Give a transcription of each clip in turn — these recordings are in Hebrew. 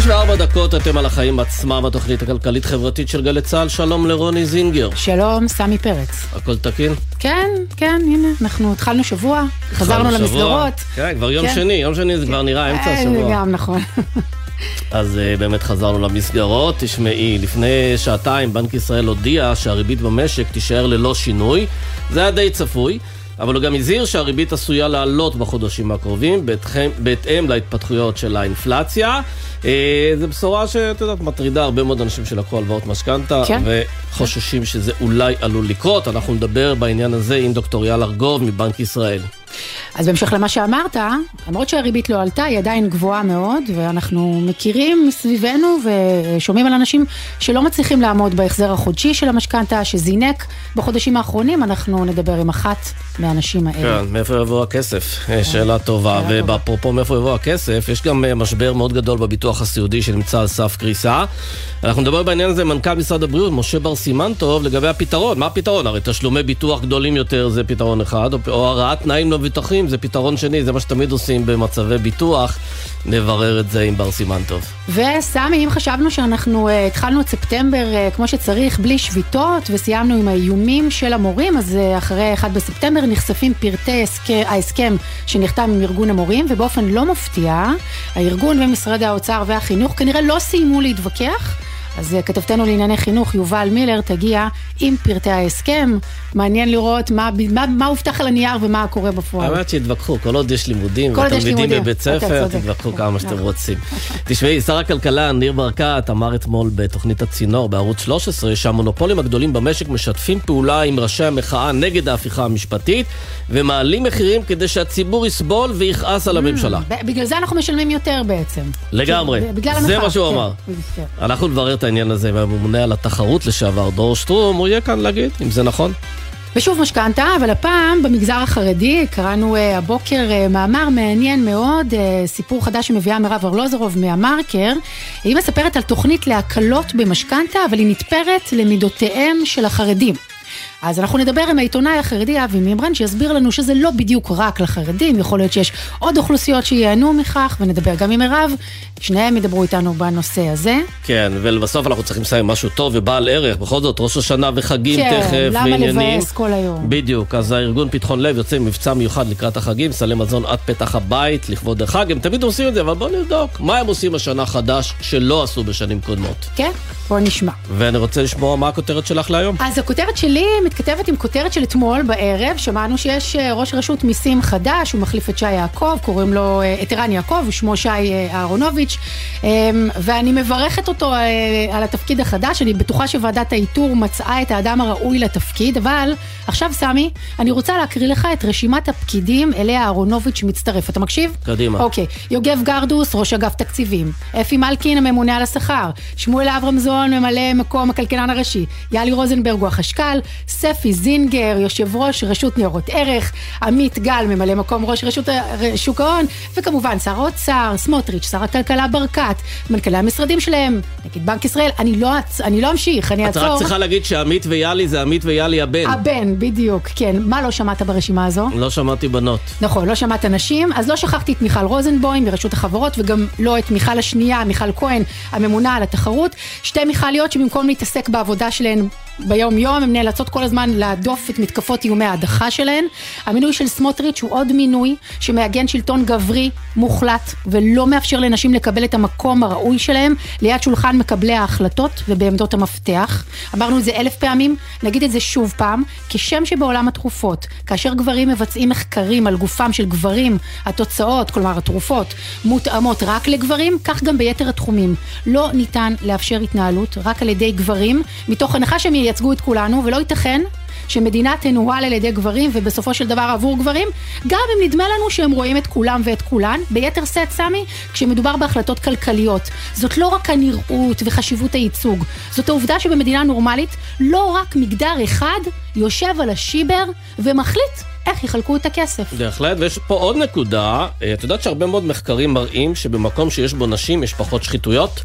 שש וארבע דקות אתם על החיים עצמם, התוכנית הכלכלית-חברתית של גלי צה"ל. שלום לרוני זינגר. שלום, סמי פרץ. הכל תקין? כן, כן, הנה, אנחנו התחלנו שבוע, חזרנו למסגרות. כן, כבר יום כן. שני, יום שני זה כבר נראה אמצע השבוע. זה גם נכון. אז uh, באמת חזרנו למסגרות. תשמעי, לפני שעתיים בנק ישראל הודיע שהריבית במשק תישאר ללא שינוי. זה היה די צפוי. אבל הוא גם הזהיר שהריבית עשויה לעלות בחודשים הקרובים, בהתאם להתפתחויות של האינפלציה. אה, זו בשורה שאת יודעת, מטרידה הרבה מאוד אנשים שלקחו הלוואות משכנתה, כן. וחוששים שזה אולי עלול לקרות. אנחנו נדבר בעניין הזה עם דוקטור יאל ארגוב מבנק ישראל. אז בהמשך למה שאמרת, למרות שהריבית לא עלתה, היא עדיין גבוהה מאוד, ואנחנו מכירים מסביבנו ושומעים על אנשים שלא מצליחים לעמוד בהחזר החודשי של המשכנתה, שזינק בחודשים האחרונים, אנחנו נדבר עם אחת מהאנשים האלה. כן, מאיפה יבוא הכסף? כן. שאלה טובה. ובאפרופו מאיפה יבוא הכסף, יש גם אה, משבר מאוד גדול בביטוח הסיעודי שנמצא על סף קריסה. אנחנו נדבר בעניין הזה עם מנכ"ל משרד הבריאות, משה בר סימן טוב, לגבי הפתרון. מה הפתרון? הרי תשלומי ביטוח גדולים יותר זה פתרון אחד, או הרעת תנאים למבוטחים זה פתרון שני, זה מה שתמיד עושים במצבי ביטוח. נברר את זה עם בר סימן טוב. וסמי, אם חשבנו שאנחנו uh, התחלנו את ספטמבר uh, כמו שצריך, בלי שביתות, וסיימנו עם האיומים של המורים, אז uh, אחרי 1 בספטמבר נחשפים פרטי הסכם, ההסכם שנחתם עם ארגון המורים, ובאופן לא מפתיע, הארגון ומשרד האוצר והחינוך כנראה לא סיימו להתווכח. אז אה, כתבתנו לענייני חינוך, יובל מילר, תגיע עם פרטי ההסכם. מעניין לראות מה, מה, מה הובטח על הנייר ומה קורה בפועל. האמת שהתווכחו, כל עוד יש לימודים ותלמידים בבית ספר, תתווכחו כמה שאתם נכון. רוצים. תשמעי, שר הכלכלה ניר ברקת אמר אתמול בתוכנית הצינור בערוץ 13 שהמונופולים הגדולים במשק משתפים פעולה עם ראשי המחאה נגד ההפיכה המשפטית ומעלים מחירים כדי שהציבור יסבול ויכעס על הממשלה. בגלל זה אנחנו משלמים יותר בעצם. לגמרי, זה מה שהוא כן, אמר. כן. אנחנו נברר את העניין הזה מהממונה על התחרות לשעבר, דור שטרום, הוא יהיה כאן להגיד אם זה נכון. ושוב משכנתה, אבל הפעם במגזר החרדי, קראנו uh, הבוקר uh, מאמר מעניין מאוד, uh, סיפור חדש שמביאה מירב ארלוזרוב מהמרקר. היא מספרת על תוכנית להקלות במשכנתה, אבל היא נתפרת למידותיהם של החרדים. אז אנחנו נדבר עם העיתונאי החרדי אבי מימרן, שיסביר לנו שזה לא בדיוק רק לחרדים, יכול להיות שיש עוד אוכלוסיות שייהנו מכך, ונדבר גם עם מירב, שניהם ידברו איתנו בנושא הזה. כן, ולבסוף אנחנו צריכים לסיים משהו טוב ובעל ערך, בכל זאת ראש השנה וחגים כן, תכף, ועניינים. כן, למה לבאס כל היום? בדיוק, אז הארגון פתחון לב יוצא עם מבצע מיוחד לקראת החגים, סלי מזון עד פתח הבית, לכבוד החג, הם תמיד עושים את זה, אבל בואו נבדוק, מה הם עושים השנה חדש שלא עשו בשנים קודמות. כן, בואו נשמע. ואני רוצה לשמוע מה הכותרת שלך להיום. אז הכותרת שלי מתכתבת עם כותרת של אתמול בערב, שמענו שיש אה, ראש רשות מיסים חדש, הוא מחליף את שי יעקב, קוראים לו, אה, את ערן יעקב, שמו שי אה, אהרונוביץ', אמ, ואני מברכת אותו על התפקיד החדש, אני בטוחה שוועדת האיתור מצאה את האדם הראוי לתפקיד, אבל עכשיו סמי, אני רוצה להקריא לך את רשימת הפקידים אליה אהרונוביץ' מצטרף. אתה מקשיב? קדימה. אוקיי, יוגב גרדוס, ראש אגף תקציבים, אפי מלכין, הממונה על השכר, שמואל אברמזון, ממלא מקום הכלכלן הראשי, יאלי רוזנברג הוא החשכ"ל, ספי זינגר, יושב ראש רשות ניירות ערך, עמית גל, ממלא מקום ראש רשות שוק ההון, וכמובן שר האוצר, סמוטריץ', שר הכלכלה ברקת, מנכ"לי המשרדים שלהם, נגיד בנק ישראל, אני לא, אני לא אמשיך, אני אעצור. את רק צריכה להגיד שעמית ויאלי זה עמית ויאלי הבן. הבן, בדיוק, כן. מה לא שמעת ברשימה הזו? לא שמעתי בנות. נכון, לא שמעת נשים, אז לא שכחתי את מיכל רוזנבוים מרשות החברות, וגם לא את מיכל השנייה, מיכל כהן, הממונה על התחרות. שתי מיכליות שבמקום להתעסק בעבודה שלהן ביום יום, הן נאלצות כל הזמן להדוף את מתקפות איומי ההדחה שלהן. המינוי של סמוטריץ' הוא עוד מינוי שמעגן שלטון גברי מוחלט ולא מאפשר לנשים לקבל את המקום הראוי שלהם ליד שולחן מקבלי ההחלטות ובעמדות המפתח. אמרנו את זה אלף פעמים, נגיד את זה שוב פעם, כשם שבעולם התרופות, כאשר גברים מבצעים מחקרים על גופם של גברים, התוצאות, כלומר התרופות, מותאמות רק לגברים, כך גם ביתר התחומים. לא ניתן לאפשר התנהלות רק על ידי גברים, מתוך הנחה שהם ייצגו את כולנו, ולא ייתכן שמדינה תנוהל על ידי גברים ובסופו של דבר עבור גברים, גם אם נדמה לנו שהם רואים את כולם ואת כולן, ביתר שאת סמי, כשמדובר בהחלטות כלכליות. זאת לא רק הנראות וחשיבות הייצוג, זאת העובדה שבמדינה נורמלית לא רק מגדר אחד יושב על השיבר ומחליט איך יחלקו את הכסף. בהחלט, ויש פה עוד נקודה, אה, את יודעת שהרבה מאוד מחקרים מראים שבמקום שיש בו נשים יש פחות שחיתויות?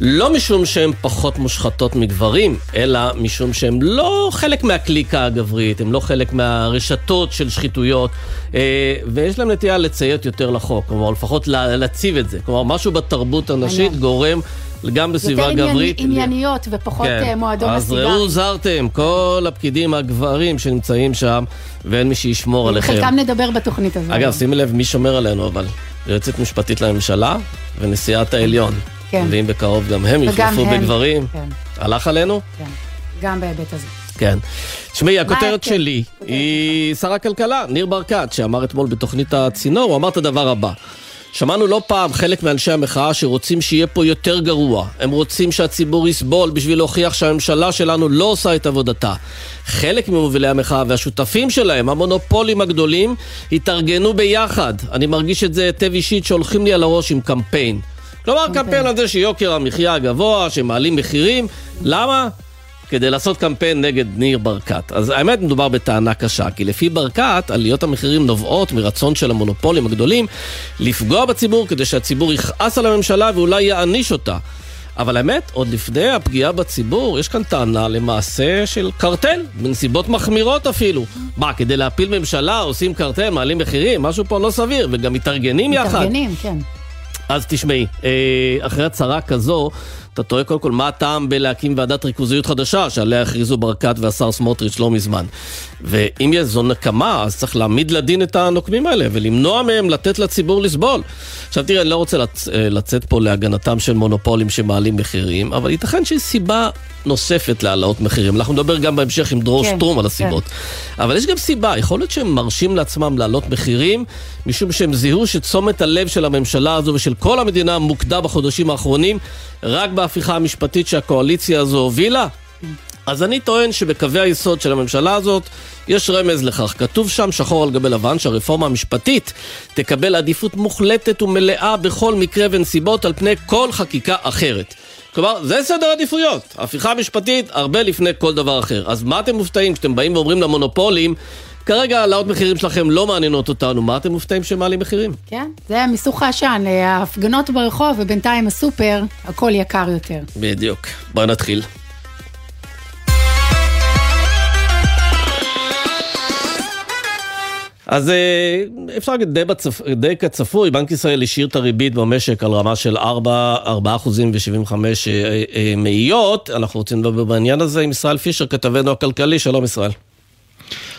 לא משום שהן פחות מושחתות מגברים, אלא משום שהן לא חלק מהקליקה הגברית, הן לא חלק מהרשתות של שחיתויות, אה, ויש להן נטייה לציית יותר לחוק, כלומר לפחות להציב את זה. כלומר, משהו בתרבות הנשית גורם גם בסביבה גברית. יותר ענייניות ופחות כן. אה, מועדון הסיגרים. אז ראו זרתם, כל הפקידים הגברים שנמצאים שם, ואין מי שישמור עליכם. חלקם נדבר בתוכנית הזאת. אגב, שימי לב מי שומר עלינו, אבל יועצת משפטית לממשלה ונשיאת העליון. כן. ואם בקרוב גם הם יוחלפו בגברים. כן. הלך עלינו? כן, גם בהיבט הזה. כן. תשמעי, הכותרת שלי היא שר הכלכלה, ניר ברקת, שאמר אתמול בתוכנית הצינור, הוא אמר את הדבר הבא. שמענו לא פעם חלק מאנשי המחאה שרוצים שיהיה פה יותר גרוע. הם רוצים שהציבור יסבול בשביל להוכיח שהממשלה שלנו לא עושה את עבודתה. חלק ממובילי המחאה והשותפים שלהם, המונופולים הגדולים, התארגנו ביחד. אני מרגיש את זה היטב אישית שהולכים לי על הראש עם קמפיין. כלומר, קמפיין על זה שיוקר המחיה הגבוה, שמעלים מחירים. למה? כדי לעשות קמפיין נגד ניר ברקת. אז האמת מדובר בטענה קשה, כי לפי ברקת, עליות המחירים נובעות מרצון של המונופולים הגדולים לפגוע בציבור כדי שהציבור יכעס על הממשלה ואולי יעניש אותה. אבל האמת, עוד לפני הפגיעה בציבור, יש כאן טענה למעשה של קרטל, בנסיבות מחמירות אפילו. מה, כדי להפיל ממשלה עושים קרטל, מעלים מחירים? משהו פה לא סביר, וגם מתארגנים יחד. מתארגנים, כן. אז תשמעי, אה, אחרי הצהרה כזו, אתה טועה קודם כל מה הטעם בלהקים ועדת ריכוזיות חדשה, שעליה הכריזו ברקת והשר סמוטריץ' לא מזמן. ואם יש זו נקמה, אז צריך להעמיד לדין את הנוקמים האלה, ולמנוע מהם לתת לציבור לסבול. עכשיו תראה, אני לא רוצה לצ... אה, לצאת פה להגנתם של מונופולים שמעלים מחירים, אבל ייתכן שיש סיבה נוספת להעלאות מחירים. אנחנו נדבר גם בהמשך עם דרור כן, שטרום על הסיבות. כן. אבל יש גם סיבה, יכול להיות שהם מרשים לעצמם להעלות מחירים, משום שהם זיהו שתשומת הלב של הממשלה הזו ושל כל המדינה מוקדה בחודשים האחרונים רק בהפיכה המשפטית שהקואליציה הזו הובילה. אז אני טוען שבקווי היסוד של הממשלה הזאת יש רמז לכך. כתוב שם שחור על גבי לבן שהרפורמה המשפטית תקבל עדיפות מוחלטת ומלאה בכל מקרה ונסיבות על פני כל חקיקה אחרת. כלומר, זה סדר עדיפויות. הפיכה משפטית הרבה לפני כל דבר אחר. אז מה אתם מופתעים כשאתם באים ואומרים למונופולים, כרגע העלאות מחירים שלכם לא מעניינות אותנו, מה אתם מופתעים שהם מעלים מחירים? כן, זה מיסוך העשן, ההפגנות ברחוב ובינתיים הסופר, הכל יקר יותר. בדיוק. בואו נתחיל. אז אה, אפשר להגיד די, בצפ... די כצפוי, בנק ישראל השאיר את הריבית במשק על רמה של 4, 4 אחוזים ו-75 אה, אה, מאיות. אנחנו רוצים לדבר בעניין הזה עם ישראל פישר, כתבנו הכלכלי. שלום ישראל.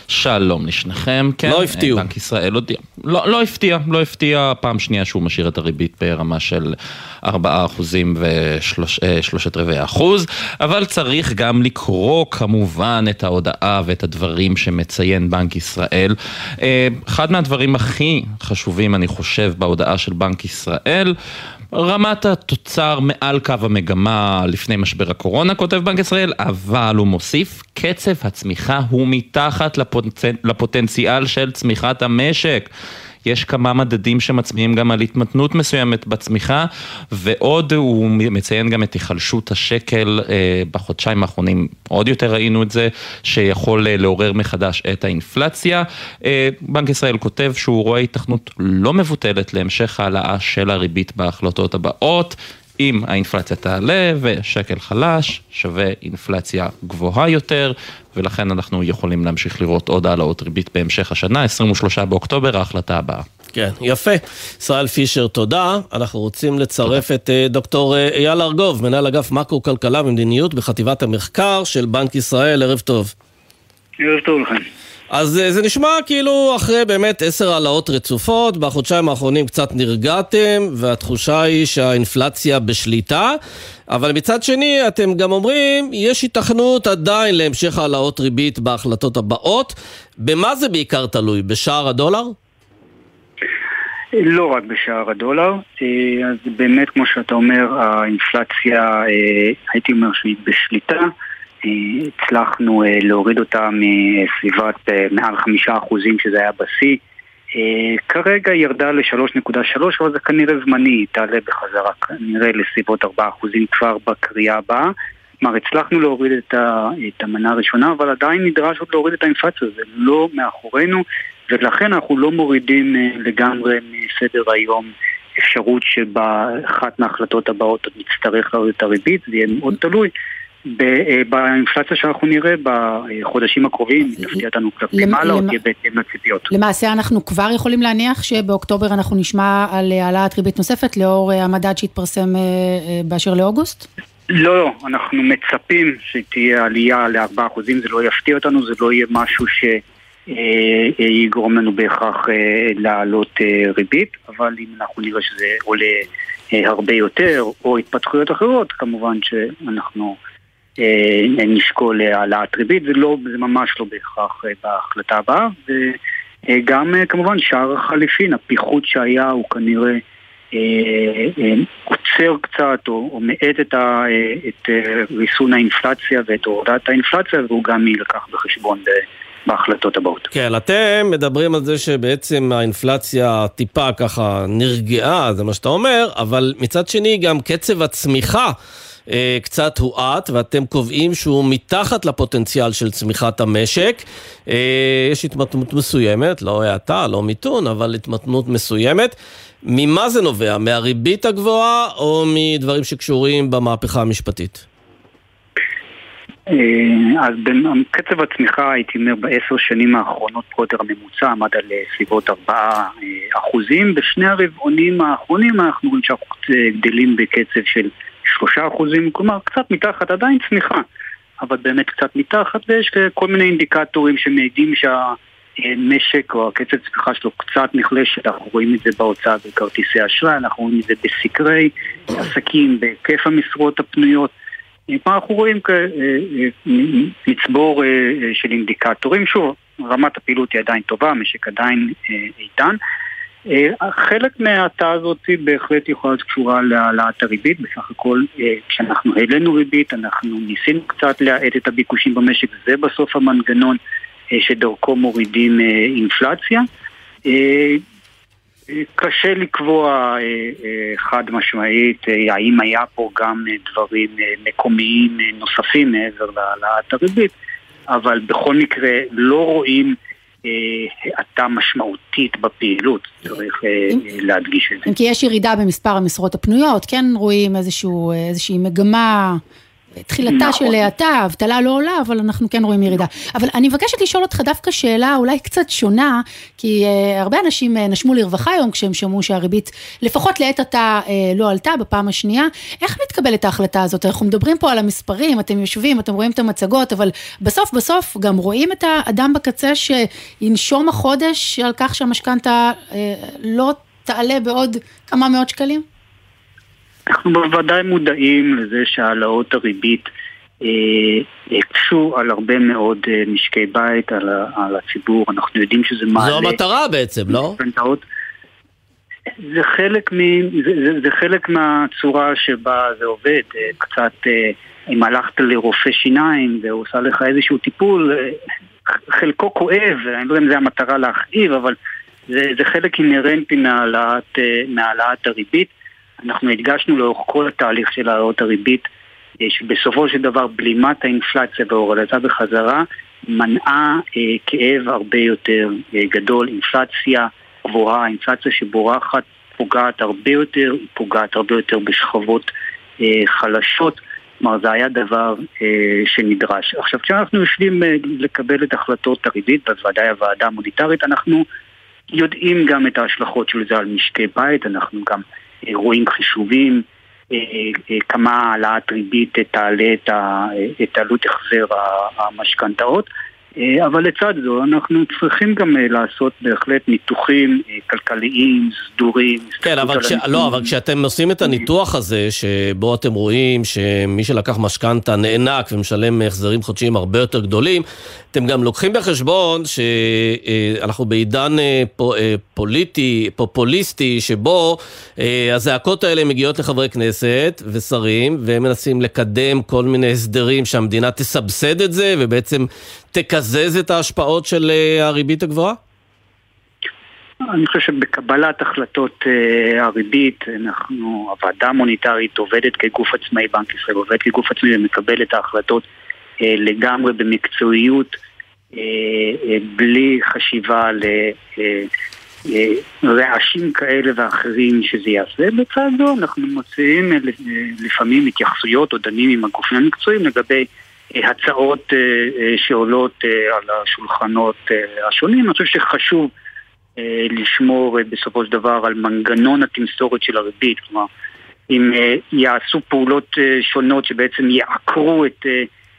שלום לשניכם, כן. לא הפתיעו. בנק ישראל הודיע. לא, לא הפתיע, לא הפתיע פעם שנייה שהוא משאיר את הריבית ברמה של 4 אחוזים ושלושת רבעי אחוז, אבל צריך גם לקרוא כמובן את ההודעה ואת הדברים שמציין בנק ישראל. אה, אחד מהדברים הכי חשובים, אני חושב, בהודעה של בנק ישראל, רמת התוצר מעל קו המגמה לפני משבר הקורונה, כותב בנק ישראל, אבל הוא מוסיף, קצב הצמיחה הוא מתחת לפוטנצ... לפוטנציאל של צמיחת המשק. יש כמה מדדים שמצביעים גם על התמתנות מסוימת בצמיחה, ועוד הוא מציין גם את היחלשות השקל אה, בחודשיים האחרונים, עוד יותר ראינו את זה, שיכול אה, לעורר מחדש את האינפלציה. אה, בנק ישראל כותב שהוא רואה התכנות לא מבוטלת להמשך העלאה של הריבית בהחלטות הבאות. אם האינפלציה תעלה ושקל חלש שווה אינפלציה גבוהה יותר ולכן אנחנו יכולים להמשיך לראות עוד העלאות ריבית בהמשך השנה, 23 באוקטובר, ההחלטה הבאה. כן, יפה. ישראל פישר, תודה. אנחנו רוצים לצרף תודה. את אה, דוקטור אה, אייל ארגוב, מנהל אגף מקרו-כלכלה ומדיניות בחטיבת המחקר של בנק ישראל. ערב טוב. ערב טוב לכם. אז אה, זה נשמע כאילו אחרי באמת עשר העלאות רצופות, בחודשיים האחרונים קצת נרגעתם, והתחושה היא שהאינפלציה בשליטה, אבל מצד שני אתם גם אומרים, יש התכנות עדיין להמשך העלאות ריבית בהחלטות הבאות. במה זה בעיקר תלוי? בשער הדולר? לא רק בשער הדולר, אה, אז באמת כמו שאתה אומר, האינפלציה, אה, הייתי אומר שהיא בשליטה. הצלחנו אה, להוריד אותה מסביבת אה, מעל חמישה אחוזים שזה היה בשיא. אה, כרגע ירדה ל-3.3, אבל זה כנראה זמני, היא תעלה בחזרה, כנראה לסביבות 4 אחוזים כבר בקריאה הבאה. כלומר, הצלחנו להוריד את, ה, את המנה הראשונה, אבל עדיין נדרש עוד להוריד את האינפלציה, זה לא מאחורינו. ולכן אנחנו לא מורידים לגמרי מסדר היום אפשרות שבאחת מההחלטות הבאות עוד נצטרך להוריד את הריבית, זה יהיה מאוד תלוי. אה, באינפלציה שאנחנו נראה בחודשים הקרובים, היא תפתיע אותנו כלפי מעלה או תהיה בהתאם לציפיות. למעשה אנחנו כבר יכולים להניח שבאוקטובר אנחנו נשמע על העלאת ריבית נוספת לאור אה, המדד שהתפרסם אה, באשר לאוגוסט? לא, לא, אנחנו מצפים שתהיה עלייה ל-4%, זה לא יפתיע אותנו, זה לא יהיה משהו שיגרום לנו בהכרח להעלות ריבית, אבל אם אנחנו נראה שזה עולה הרבה יותר, או התפתחויות אחרות, כמובן שאנחנו... אה, נשקול העלאת ריבית, זה, לא, זה ממש לא בהכרח אה, בהחלטה הבאה, וגם אה, כמובן שער החליפין, הפיחות שהיה הוא כנראה עוצר קצת או, או מאט את, ה, את ריסון האינפלציה ואת הורדת האינפלציה והוא גם יילקח בחשבון בהחלטות הבאות. כן, אתם מדברים על זה שבעצם האינפלציה טיפה ככה נרגעה, זה מה שאתה אומר, אבל מצד שני גם קצב הצמיחה אה, קצת הואט, ואתם קובעים שהוא מתחת לפוטנציאל של צמיחת המשק. אה, יש התמתנות מסוימת, לא האטה, לא מיתון, אבל התמתנות מסוימת. ממה זה נובע? מהריבית הגבוהה או מדברים שקשורים במהפכה המשפטית? אה, אז קצב הצמיחה, הייתי אומר, בעשר שנים האחרונות, פרוטר הממוצע עמד על סביבות 4 אחוזים. בשני הרבעונים האחרונים אנחנו רואים שאנחנו גדלים בקצב של שלושה אחוזים, כלומר קצת מתחת, עדיין צמיחה, אבל באמת קצת מתחת, ויש כל מיני אינדיקטורים שמעידים שהמשק או הקצב צמיחה שלו קצת נחלשת, אנחנו רואים את זה בהוצאה בכרטיסי אשראי, אנחנו רואים את זה בסקרי עסקים, בהיקף המשרות הפנויות. אנחנו רואים אה, אה, מצבור אה, של אינדיקטורים, שוב, רמת הפעילות היא עדיין טובה, המשק עדיין איתן. אה, חלק מההאטה הזאת בהחלט יכולה להיות קשורה להעלאת הריבית, בסך הכל אה, כשאנחנו העלינו ריבית אנחנו ניסינו קצת להאט את הביקושים במשק, זה בסוף המנגנון אה, שדרכו מורידים אינפלציה. קשה לקבוע חד משמעית האם היה פה גם דברים מקומיים נוספים מעבר להעלאת הריבית, אבל בכל מקרה לא רואים האטה משמעותית בפעילות, צריך אה, להדגיש את זה. כי יש ירידה במספר המשרות הפנויות, כן רואים איזשהו, איזושהי מגמה תחילתה נכון. של האטה, האבטלה לא עולה, אבל אנחנו כן רואים ירידה. אבל אני מבקשת לשאול אותך דווקא שאלה אולי קצת שונה, כי uh, הרבה אנשים uh, נשמו לרווחה היום כשהם שמעו שהריבית, לפחות לעת עתה, uh, לא עלתה בפעם השנייה. איך מתקבלת ההחלטה הזאת? אנחנו מדברים פה על המספרים, אתם יושבים, אתם רואים את המצגות, אבל בסוף בסוף גם רואים את האדם בקצה שינשום החודש על כך שהמשכנתה uh, לא תעלה בעוד כמה מאות שקלים? אנחנו בוודאי מודעים לזה שהעלאות הריבית הקשו אה, על הרבה מאוד אה, משקי בית, על, על הציבור, אנחנו יודעים שזה מעלה... זו המטרה בעצם, לא? זה חלק, מ, זה, זה, זה חלק מהצורה שבה זה עובד, אה, קצת אם הלכת לרופא שיניים והוא עושה לך איזשהו טיפול, חלקו כואב, אני לא יודע אם זה המטרה להכאיב, אבל זה, זה חלק אינהרנטי מהעלאת הריבית. אנחנו הדגשנו לאורך כל התהליך של העלאות הריבית אה, שבסופו של דבר בלימת האינפלציה והורדתה בחזרה מנעה אה, כאב הרבה יותר אה, גדול, אינפלציה גבוהה, אינפלציה שבורחת פוגעת הרבה יותר, היא פוגעת הרבה יותר בשכבות אה, חלשות, כלומר זה היה דבר אה, שנדרש. עכשיו כשאנחנו יושבים אה, לקבל את החלטות הריבית, בוודאי הוועדה המוניטרית, אנחנו יודעים גם את ההשלכות של זה על משקי בית, אנחנו גם רואים חישובים, אה, אה, כמה העלאת ריבית תעלה את עלות החזר המשכנתאות. אה, אבל לצד זו אנחנו צריכים גם לעשות בהחלט ניתוחים כלכליים, סדורים. כן, אבל, כש... לא, אבל כשאתם עושים את הניתוח הזה, שבו אתם רואים שמי שלקח משכנתה נאנק ומשלם החזרים חודשיים הרבה יותר גדולים, אתם גם לוקחים בחשבון שאנחנו בעידן אה, אה, פוליטי, פופוליסטי, שבו אה, הזעקות האלה מגיעות לחברי כנסת ושרים, והם מנסים לקדם כל מיני הסדרים שהמדינה תסבסד את זה, ובעצם תקזז את ההשפעות של הריבית הגבוהה? אני חושב שבקבלת החלטות uh, הריבית, אנחנו, הוועדה המוניטרית עובדת כגוף עצמאי, בנק ישראל עובד כגוף עצמאי ומקבל את ההחלטות uh, לגמרי במקצועיות בלי חשיבה לרעשים כאלה ואחרים שזה יעשה. בצד זו אנחנו מוצאים לפעמים התייחסויות או דנים עם הגופים המקצועיים לגבי הצעות שעולות על השולחנות השונים. אני חושב שחשוב לשמור בסופו של דבר על מנגנון התמסורת של הריבית, כלומר אם יעשו פעולות שונות שבעצם יעקרו את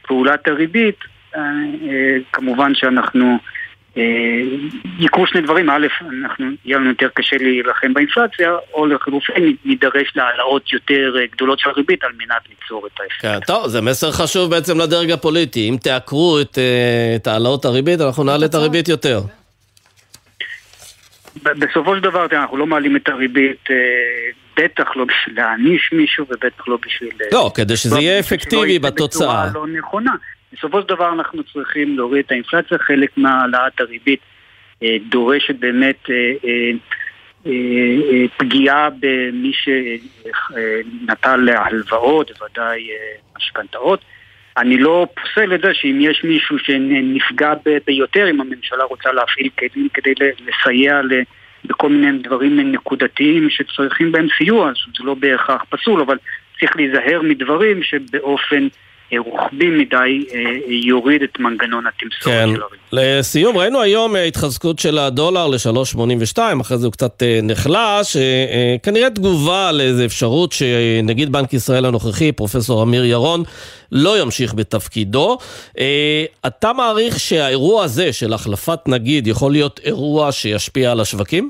פעולת הריבית, כמובן שאנחנו יקרו שני דברים, א', אנחנו, יהיה לנו יותר קשה להילחם באינפלציה, או לחלופין נידרש להעלאות יותר גדולות של הריבית על מנת ליצור את האפקט. כן, טוב, זה מסר חשוב בעצם לדרג הפוליטי. אם תעקרו את, את העלאות הריבית, אנחנו נעלה את הריבית יותר. בסופו של דבר, אנחנו לא מעלים את הריבית, בטח לא בשביל להעניש מישהו ובטח לא בשביל... לא, כדי שזה יהיה אפקטיבי בתוצאה. בצורה לא נכונה. בסופו של דבר אנחנו צריכים להוריד את האינפלציה, חלק מהעלאת הריבית דורשת באמת פגיעה במי שנטל הלוואות, בוודאי משכנתאות. אני לא פוסל את זה שאם יש מישהו שנפגע ביותר, אם הממשלה רוצה להפעיל כלים כדי לסייע בכל מיני דברים נקודתיים שצריכים בהם סיוע, זה לא בהכרח פסול, אבל צריך להיזהר מדברים שבאופן רוחבי מדי יוריד את מנגנון התמסורת כן. של הריבית. לסיום, ראינו היום התחזקות של הדולר ל-3.82, אחרי זה הוא קצת נחלש, כנראה תגובה לאיזו אפשרות שנגיד בנק ישראל הנוכחי, פרופסור אמיר ירון, לא ימשיך בתפקידו. אתה מעריך שהאירוע הזה של החלפת נגיד יכול להיות אירוע שישפיע על השווקים?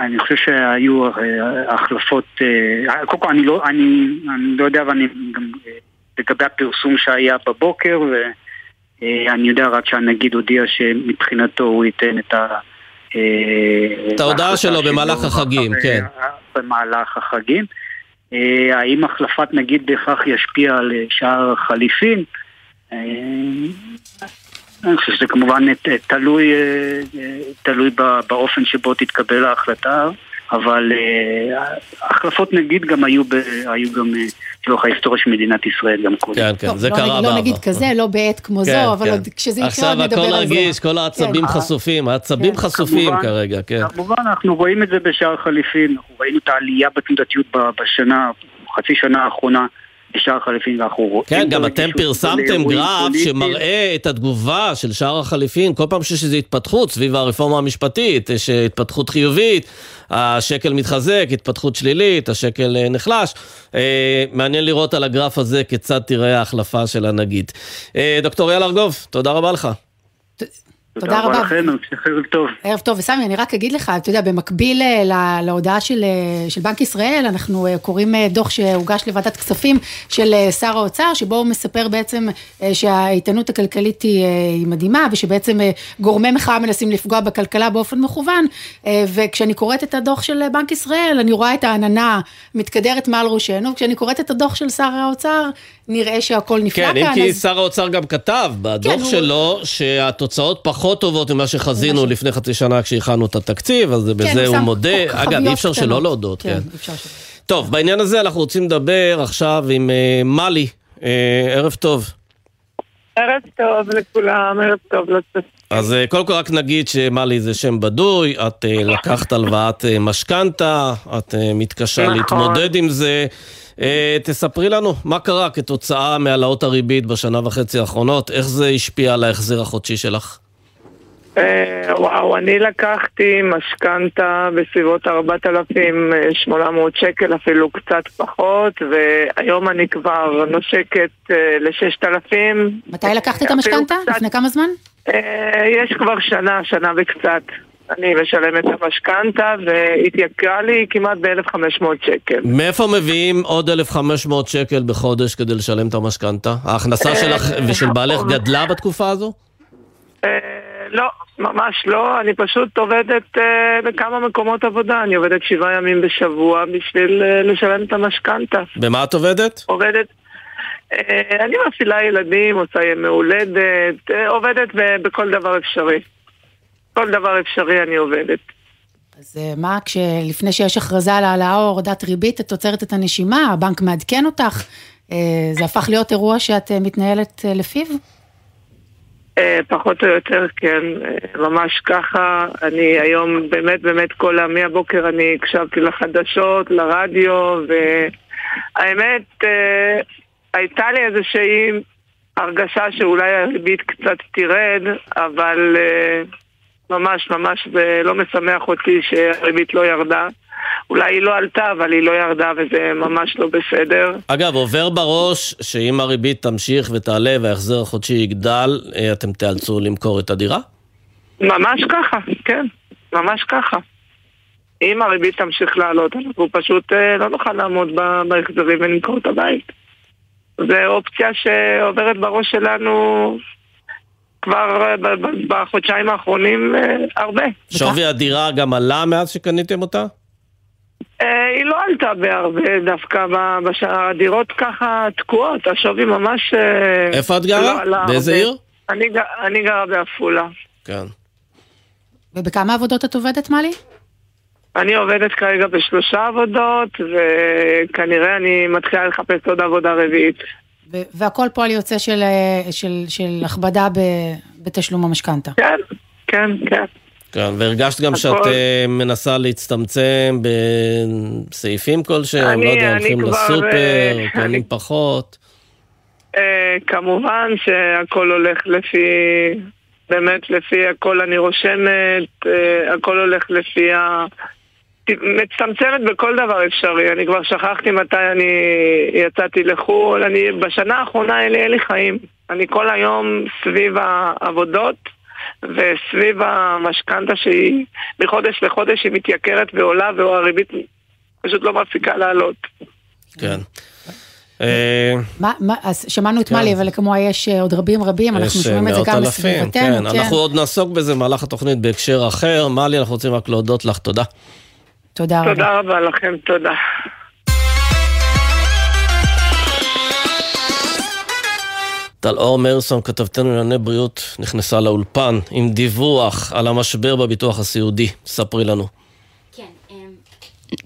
אני חושב שהיו החלפות, קודם כל אני לא, אני, אני לא יודע, ואני גם לגבי הפרסום שהיה בבוקר, ואני יודע רק שהנגיד הודיע שמבחינתו הוא ייתן את ה... את ההודעה שלו במהלך החגים, כן. במהלך החגים. האם החלפת נגיד בהכרח ישפיע על שער החליפין? אני חושב שזה כמובן תלוי, תלוי באופן שבו תתקבל ההחלטה, אבל החלפות נגיד גם היו, ב, היו גם לאורך ההיסטוריה של מדינת ישראל גם קודם. כן, כן, זה לא, קרה בעבר. לא נגיד כזה, לא בעת כמו כן, זו, אבל כן. עוד כשזה יקרה נדבר על זה. עכשיו הכל רגיש, כל העצבים כן. חשופים, העצבים כן. חשופים כמובן, כרגע, כן. כמובן, אנחנו רואים את זה בשער חליפין, אנחנו ראינו את העלייה בתנודתיות ב- בשנה, חצי שנה האחרונה. בשער החליפין ואנחנו רואים... כן, גם אתם פרסמתם גרף פוליטיים. שמראה את התגובה של שער החליפין, כל פעם שיש איזו התפתחות סביב הרפורמה המשפטית, יש התפתחות חיובית, השקל מתחזק, התפתחות שלילית, השקל אה, נחלש. אה, מעניין לראות על הגרף הזה כיצד תראה ההחלפה של הנגיד. אה, דוקטור אייל ארגוב, תודה רבה לך. תודה רבה. לכם, המשך ערב טוב. ערב טוב, וסמי, אני רק אגיד לך, אתה יודע, במקביל אה, לה- להודעה של, אה, של בנק ישראל, אנחנו אה, קוראים אה, דוח שהוגש לוועדת כספים של אה, שר האוצר, שבו הוא מספר בעצם אה, שהאיתנות הכלכלית היא, אה, היא מדהימה, ושבעצם אה, גורמי מחאה מנסים לפגוע בכלכלה באופן מכוון, אה, וכשאני קוראת את הדוח של אה, בנק ישראל, אני רואה את העננה מתקדרת מעל ראשנו, וכשאני קוראת את הדוח של שר האוצר, נראה שהכל נפלא כן, כאן. אם כי אז- שר האוצר גם כתב בדוח כן, הוא- שלו שהתוצאות פחות טובות ממה שחזינו ממה ש- לפני חצי שנה כשהכנו את התקציב, אז כן, בזה הוא שם מודה. אגב, אי אפשר שלא קטנות. להודות, כן. אי אפשר שלא. טוב, בעניין הזה אנחנו רוצים לדבר עכשיו עם אה, מלי. אה, ערב טוב. ערב טוב לכולם, ערב טוב לצופים. אז אה, קודם כל רק נגיד שמלי זה שם בדוי, את לקחת הלוואת משכנתה, את מתקשה נכון. להתמודד עם זה. אה, תספרי לנו מה קרה כתוצאה מהעלאות הריבית בשנה וחצי האחרונות, איך זה השפיע על ההחזר החודשי שלך? אה, וואו, אני לקחתי משכנתה בסביבות 4,800 שקל, אפילו קצת פחות, והיום אני כבר נושקת אה, ל-6,000. מתי לקחת את המשכנתה? לפני כמה זמן? יש כבר שנה, שנה וקצת. אני משלמת את המשכנתה, והתייקרה לי כמעט ב-1,500 שקל. מאיפה מביאים עוד 1,500 שקל בחודש כדי לשלם את המשכנתה? ההכנסה אה, שלך ושל בעלך נכון. גדלה בתקופה הזו? אה, לא, ממש לא. אני פשוט עובדת אה, בכמה מקומות עבודה. אני עובדת שבעה ימים בשבוע בשביל לשלם את המשכנתה. במה את עובדת? עובדת... אני מפעילה ילדים, עושה ימי הולדת, עובדת בכל דבר אפשרי. כל דבר אפשרי אני עובדת. אז אה, מה, כשלפני שיש הכרזה על העלאה או הורדת ריבית, את עוצרת את הנשימה, הבנק מעדכן אותך, אה, זה הפך להיות אירוע שאת אה, מתנהלת לפיו? פחות או יותר, כן, ממש ככה. אני היום באמת באמת כל. מהבוקר אני הקשבתי לחדשות, לרדיו, והאמת, הייתה לי איזושהי הרגשה שאולי הריבית קצת תרד, אבל ממש ממש זה לא משמח אותי שהריבית לא ירדה. אולי היא לא עלתה, אבל היא לא ירדה וזה ממש לא בסדר. אגב, עובר בראש שאם הריבית תמשיך ותעלה וההחזר החודשי יגדל, אה, אתם תיאלצו למכור את הדירה? ממש ככה, כן, ממש ככה. אם הריבית תמשיך לעלות, אנחנו פשוט אה, לא נוכל לעמוד בהחזרים ולמכור את הבית. זו אופציה שעוברת בראש שלנו כבר אה, בחודשיים האחרונים הרבה. שווי הדירה גם עלה מאז שקניתם אותה? אה, היא לא עלתה בהרבה דווקא, הדירות ככה תקועות, השווי ממש... אה, איפה את גרה? לא באיזה עיר? אני, אני גרה בעפולה. כן. ובכמה עבודות את עובדת, מלי? אני עובדת כרגע בשלושה עבודות, וכנראה אני מתחילה לחפש עוד עבודה רביעית. והכל פועל יוצא של, אה, של, של הכבדה בתשלום המשכנתה. כן, כן, כן. כן, והרגשת גם שאת אה, מנסה להצטמצם בסעיפים כלשהם, לא יודע, הולכים לסופר, אה, קונים פחות. אה, כמובן שהכל הולך לפי, באמת לפי הכל אני רושמת, הכל הולך לפי ה... מצטמצמת בכל דבר אפשרי, אני כבר שכחתי מתי אני יצאתי לחו"ל, אני בשנה האחרונה אין לי חיים, אני כל היום סביב העבודות וסביב המשכנתה שהיא מחודש לחודש היא מתייקרת ועולה והריבית פשוט לא מפסיקה לעלות. כן. אה, אז שמענו את מלי, כן. אבל כמוה יש אה, עוד רבים רבים, אנחנו שומעים את זה גם בסביבתנו. כן. כן. אנחנו עוד נעסוק בזה במהלך התוכנית בהקשר אחר. מלי, אנחנו רוצים רק להודות לך, תודה. תודה רבה. תודה רבה לכם, תודה. טל אור מרסון, כתבתנו לענייני בריאות, נכנסה לאולפן עם דיווח על המשבר בביטוח הסיעודי. ספרי לנו.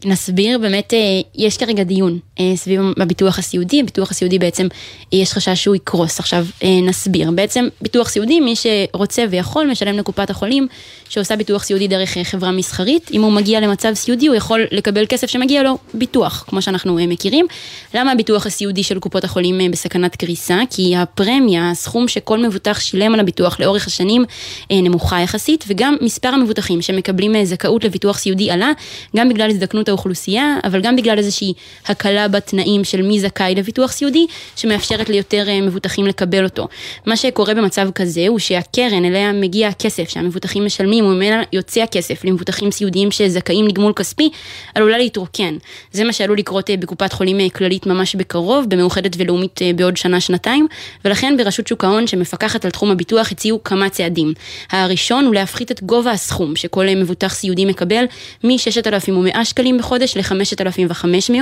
נסביר, באמת אה, יש כרגע דיון אה, סביב הביטוח הסיעודי, הביטוח הסיעודי בעצם יש חשש שהוא יקרוס, עכשיו אה, נסביר, בעצם ביטוח סיעודי מי שרוצה ויכול משלם לקופת החולים שעושה ביטוח סיעודי דרך חברה מסחרית, אם הוא מגיע למצב סיעודי הוא יכול לקבל כסף שמגיע לו ביטוח, כמו שאנחנו מכירים. למה הביטוח הסיעודי של קופות החולים בסכנת קריסה? כי הפרמיה, הסכום שכל מבוטח שילם על הביטוח לאורך השנים נמוכה יחסית, וגם מספר המבוטחים שמקבלים זכאות לביטוח סיעודי עלה, גם בגלל הזדקנות האוכלוסייה, אבל גם בגלל איזושהי הקלה בתנאים של מי זכאי לביטוח סיעודי, שמאפשרת ליותר אה, מבוטחים לקבל אותו. מה שקורה במצב כזה הוא שהקרן אליה מגיע הכסף שהמבוטחים משלמים וממנה יוצא הכסף למבוטחים סיעודיים שזכאים לגמול כספי, עלולה להתרוקן. זה מה שעלול לקרות אה, בקופת חולים אה, כללית ממש בקרוב, במאוחדת ולאומית בעוד שנה-שנתיים, ולכן ברשות שוק ההון שמפקחת על תחום הביטוח הציעו כמה צעדים. הראשון הוא להפחית את גובה הסכום שכל מבוטח סיעודי מקבל מ-6,100 שקלים בחודש ל-5,500,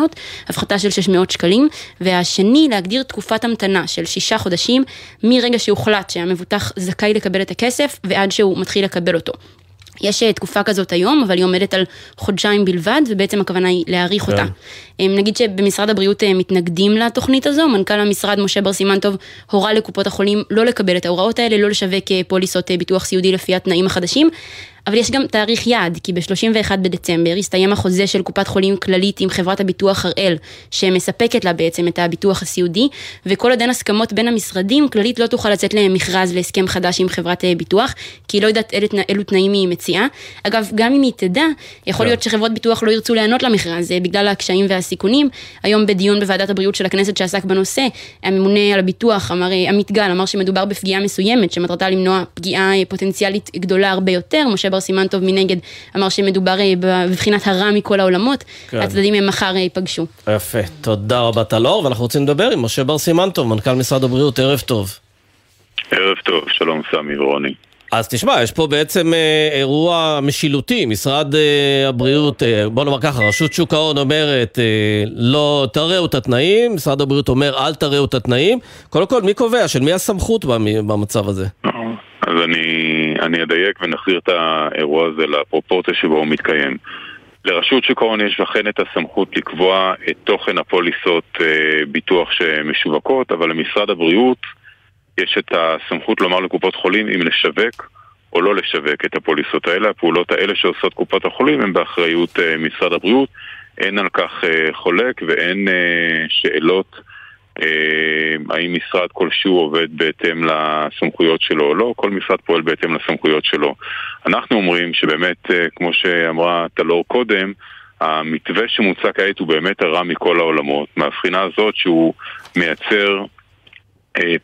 הפחתה של 600 שקלים, והשני להגדיר תקופת המתנה של שישה חודשים מרגע שהוחלט שהמבוטח זכאי לקבל את הכסף ועד שהוא מתחיל לקבל אותו. יש אה, תקופה כזאת היום, אבל היא עומדת על חודשיים בלבד, ובעצם הכוונה היא להאריך כן. אותה. נגיד שבמשרד הבריאות אה, מתנגדים לתוכנית הזו, מנכ"ל המשרד משה בר סימן טוב הורה לקופות החולים לא לקבל את ההוראות האלה, לא לשווק אה, פוליסות ביטוח סיעודי לפי התנאים החדשים. אבל יש גם תאריך יעד, כי ב-31 בדצמבר הסתיים החוזה של קופת חולים כללית עם חברת הביטוח הראל, שמספקת לה בעצם את הביטוח הסיעודי, וכל עוד אין הסכמות בין המשרדים, כללית לא תוכל לצאת למכרז להסכם חדש עם חברת אה, ביטוח, כי היא לא יודעת אילו, אילו תנאים היא מציעה. אגב, גם אם היא תדע, יכול להיות שחברות ביטוח לא ירצו להיענות למכרז, אה, בגלל הקשיים והסיכונים. היום בדיון בוועדת הבריאות של הכנסת שעסק בנושא, הממונה על הביטוח, אמר, אה, עמית גל, אמר שמדובר בפגיעה מסוימת, שמטרתה למנוע פגיעה פוטנציאלית גדולה הרבה יותר. משה בר סימן טוב מנגד אמר שמדובר אה, בבחינת הרע מכל העולמות, כן. הצדדים הם מחר אה, ייפגשו. יפה, תודה רבה טלאור, ואנחנו רוצים לדבר עם משה בר סימן טוב, מנכ"ל משרד הבריאות, ערב טוב. ערב טוב, שלום סמי ורוני. אז תשמע, יש פה בעצם אה, אירוע משילותי, משרד אה, הבריאות, אה, בוא נאמר ככה, רשות שוק ההון אומרת אה, לא תראו את התנאים, משרד הבריאות אומר אל תראו את התנאים, קודם כל מי קובע, של מי הסמכות במצב הזה? אז אני, אני אדייק ונחזיר את האירוע הזה לפרופורציה שבו הוא מתקיים. לרשות שוק ההון יש לכן את הסמכות לקבוע את תוכן הפוליסות אה, ביטוח שמשווקות, אבל למשרד הבריאות יש את הסמכות לומר לקופות חולים אם לשווק או לא לשווק את הפוליסות האלה. הפעולות האלה שעושות קופות החולים הן באחריות אה, משרד הבריאות. אין על כך אה, חולק ואין שאלות האם משרד כלשהו עובד בהתאם לסמכויות שלו או לא, כל משרד פועל בהתאם לסמכויות שלו. אנחנו אומרים שבאמת, כמו שאמרה טלור קודם, המתווה שמוצע כעת הוא באמת הרע מכל העולמות, מהבחינה הזאת שהוא מייצר אה,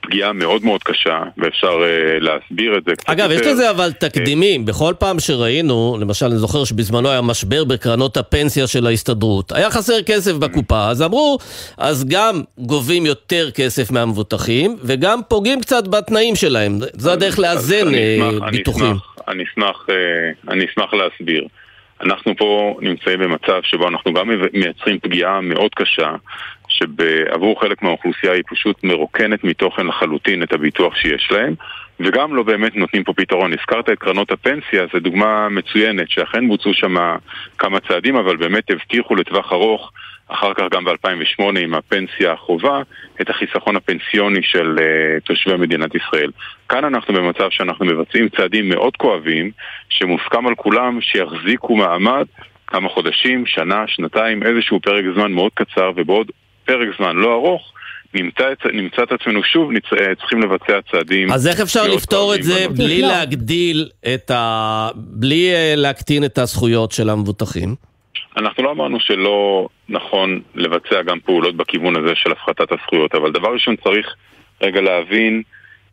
פגיעה מאוד מאוד קשה, ואפשר uh, להסביר את זה קצת אגב, יותר. יש לזה אבל תקדימים. בכל פעם שראינו, למשל, אני זוכר שבזמנו היה משבר בקרנות הפנסיה של ההסתדרות. היה חסר כסף בקופה, אז אמרו, אז גם גובים יותר כסף מהמבוטחים, וגם פוגעים קצת בתנאים שלהם. זו הדרך לאזן uh, ביטוחים. אני אשמח, אני אשמח להסביר. אנחנו פה נמצאים במצב שבו אנחנו גם מייצרים פגיעה מאוד קשה שעבור חלק מהאוכלוסייה היא פשוט מרוקנת מתוכן לחלוטין את הביטוח שיש להם וגם לא באמת נותנים פה פתרון. הזכרת את קרנות הפנסיה, זו דוגמה מצוינת שאכן בוצעו שם כמה צעדים אבל באמת הבטיחו לטווח ארוך אחר כך גם ב-2008 עם הפנסיה החובה, את החיסכון הפנסיוני של uh, תושבי מדינת ישראל. כאן אנחנו במצב שאנחנו מבצעים צעדים מאוד כואבים, שמוסכם על כולם שיחזיקו מעמד כמה חודשים, שנה, שנתיים, איזשהו פרק זמן מאוד קצר, ובעוד פרק זמן לא ארוך, נמצא, נמצא את עצמנו שוב נצ... אה, צריכים לבצע צעדים. אז איך אפשר לפתור את זה בלי לא. להגדיל את ה... בלי אה, להקטין את הזכויות של המבוטחים? אנחנו לא אמרנו שלא נכון לבצע גם פעולות בכיוון הזה של הפחתת הזכויות, אבל דבר ראשון צריך רגע להבין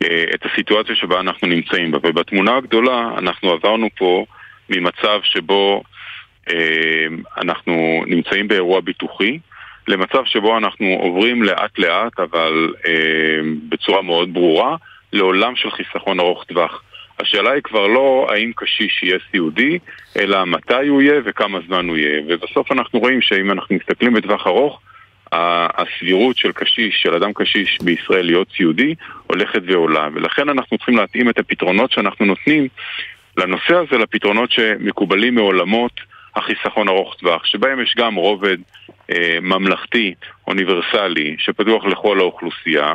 אה, את הסיטואציה שבה אנחנו נמצאים בה. ובתמונה הגדולה אנחנו עברנו פה ממצב שבו אה, אנחנו נמצאים באירוע ביטוחי למצב שבו אנחנו עוברים לאט לאט, אבל אה, בצורה מאוד ברורה, לעולם של חיסכון ארוך טווח. השאלה היא כבר לא האם קשיש יהיה סיעודי, אלא מתי הוא יהיה וכמה זמן הוא יהיה. ובסוף אנחנו רואים שאם אנחנו מסתכלים בטווח ארוך, הסבירות של קשיש, של אדם קשיש בישראל להיות סיעודי, הולכת ועולה. ולכן אנחנו צריכים להתאים את הפתרונות שאנחנו נותנים לנושא הזה, לפתרונות שמקובלים מעולמות החיסכון ארוך טווח, שבהם יש גם רובד ממלכתי, אוניברסלי, שפתוח לכל האוכלוסייה,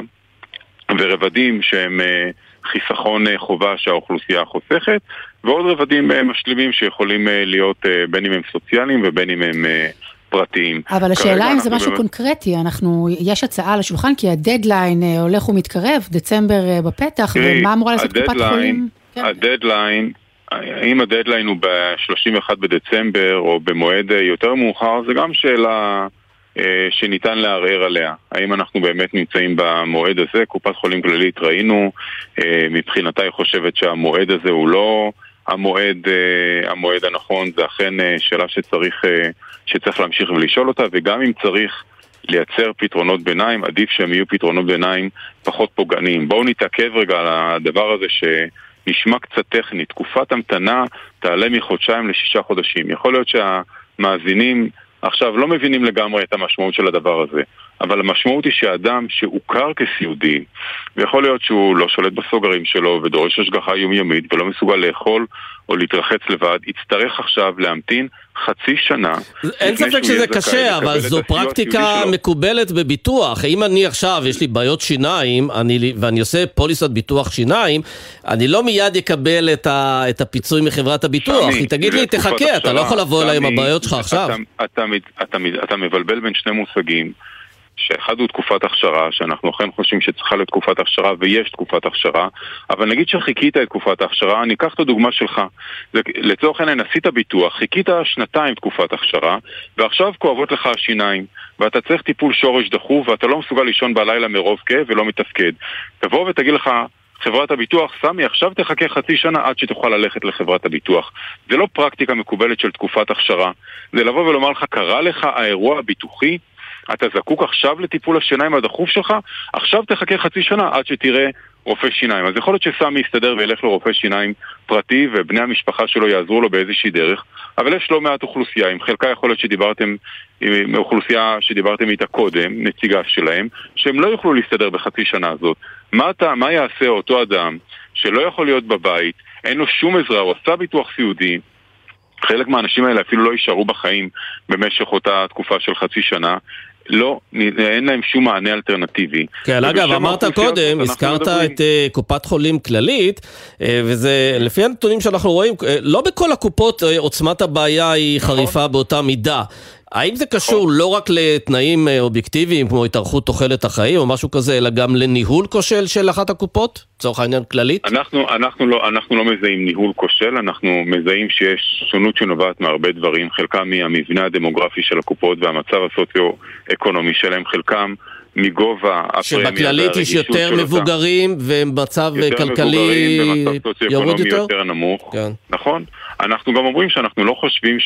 ורבדים שהם... אה, חיסכון אה, חובה שהאוכלוסייה חוסכת, ועוד רבדים אה, משלימים שיכולים אה, להיות בין אם הם סוציאליים ובין אם הם... פרטיים. אבל השאלה אם זה משהו באמת... קונקרטי, אנחנו, יש הצעה על השולחן כי הדדליין הולך ומתקרב, דצמבר בפתח, ומה אמורה לעשות קופת חולים? כן. הדדליין, האם הדדליין הוא ב-31 בדצמבר או במועד יותר מאוחר, זה גם שאלה אה, שניתן לערער עליה. האם אנחנו באמת נמצאים במועד הזה? קופת חולים כללית ראינו, אה, מבחינתה היא חושבת שהמועד הזה הוא לא המועד, אה, המועד הנכון, זה אכן שאלה שצריך, שצריך להמשיך ולשאול אותה, וגם אם צריך לייצר פתרונות ביניים, עדיף שהם יהיו פתרונות ביניים פחות פוגעניים. בואו נתעכב רגע על הדבר הזה ש... נשמע קצת טכני, תקופת המתנה תעלה מחודשיים לשישה חודשים. יכול להיות שהמאזינים עכשיו, לא מבינים לגמרי את המשמעות של הדבר הזה, אבל המשמעות היא שאדם שהוכר כסיעודי, ויכול להיות שהוא לא שולט בסוגרים שלו ודורש השגחה יומיומית ולא מסוגל לאכול או להתרחץ לבד, יצטרך עכשיו להמתין חצי שנה. אין ספק שזה קשה, אבל זו פרקטיקה מקובלת בביטוח. אם אני עכשיו, יש לי בעיות שיניים, אני, ואני עושה פוליסת ביטוח שיניים, אני לא מיד אקבל את, ה, את הפיצוי מחברת הביטוח. היא תגיד לי, תחכה, אתה לא יכול לבוא אליי עם הבעיות שלך עכשיו. אתה, אתה, אתה, אתה מבלבל בין שני מושגים. שאחד הוא תקופת הכשרה, שאנחנו אכן חושבים שצריכה להיות תקופת הכשרה ויש תקופת הכשרה, אבל נגיד שחיכית את תקופת ההכשרה, אני אקח את הדוגמה שלך. לצורך העניין עשית ביטוח, חיכית שנתיים תקופת הכשרה, ועכשיו כואבות לך השיניים, ואתה צריך טיפול שורש דחוף, ואתה לא מסוגל לישון בלילה מרוב כאב ולא מתפקד. תבוא ותגיד לך, חברת הביטוח, סמי, עכשיו תחכה חצי שנה עד שתוכל ללכת לחברת הביטוח. זה לא פרקטיקה מקובלת של תקופת הכשרה. זה לבוא ולומר לך, קרה לך האירוע הביטוחי, אתה זקוק עכשיו לטיפול השיניים הדחוף שלך, עכשיו תחכה חצי שנה עד שתראה רופא שיניים. אז יכול להיות שסמי יסתדר וילך לרופא שיניים פרטי ובני המשפחה שלו יעזרו לו באיזושהי דרך, אבל יש לא מעט אוכלוסייה, עם חלקה יכול להיות שדיברתם, עם אוכלוסייה שדיברתם איתה קודם, נציגה שלהם, שהם לא יוכלו להסתדר בחצי שנה הזאת. מה, אתה, מה יעשה אותו אדם שלא יכול להיות בבית, אין לו שום עזרה, הוא עשה ביטוח סיעודי, חלק מהאנשים האלה אפילו לא יישארו בחיים במשך אותה תקופה של חצי שנה. לא, אין להם שום מענה אלטרנטיבי. כן, אגב, אמרת קודם, הזכרת מדברים... את uh, קופת חולים כללית, uh, וזה, לפי הנתונים שאנחנו רואים, uh, לא בכל הקופות uh, עוצמת הבעיה היא נכון. חריפה באותה מידה. האם זה קשור. לא רק לתנאים אובייקטיביים כמו התארכות תוחלת החיים או משהו כזה, אלא גם לניהול כושל של אחת הקופות? לצורך העניין כללית? אנחנו, אנחנו, לא, אנחנו לא מזהים ניהול כושל, אנחנו מזהים שיש שונות שנובעת מהרבה דברים, חלקם מהמבנה הדמוגרפי של הקופות והמצב הסוציו-אקונומי שלהם, חלקם מגובה הפרמיה שבכללית יש יותר מבוגרים ומצב כלכלי ירוד יותר? יותר נמוך, כן. נכון. אנחנו גם אומרים שאנחנו לא חושבים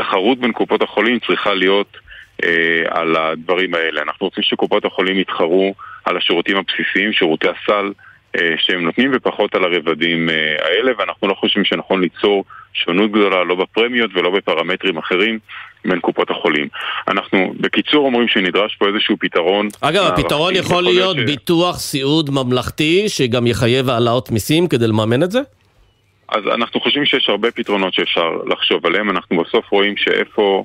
שהתחרות בין קופות החולים צריכה להיות אה, על הדברים האלה. אנחנו רוצים שקופות החולים יתחרו על השירותים הבסיסיים, שירותי הסל. אה, שהם נותנים ופחות על הרבדים אה, האלה ואנחנו לא חושבים שנכון ליצור שונות גדולה לא בפרמיות ולא בפרמטרים אחרים בין קופות החולים. אנחנו בקיצור אומרים שנדרש פה איזשהו פתרון. אגב, הפתרון יכול להיות ש... ביטוח סיעוד ממלכתי שגם יחייב העלאות מיסים כדי לממן את זה? אז אנחנו חושבים שיש הרבה פתרונות שאפשר לחשוב עליהם, אנחנו בסוף רואים שאיפה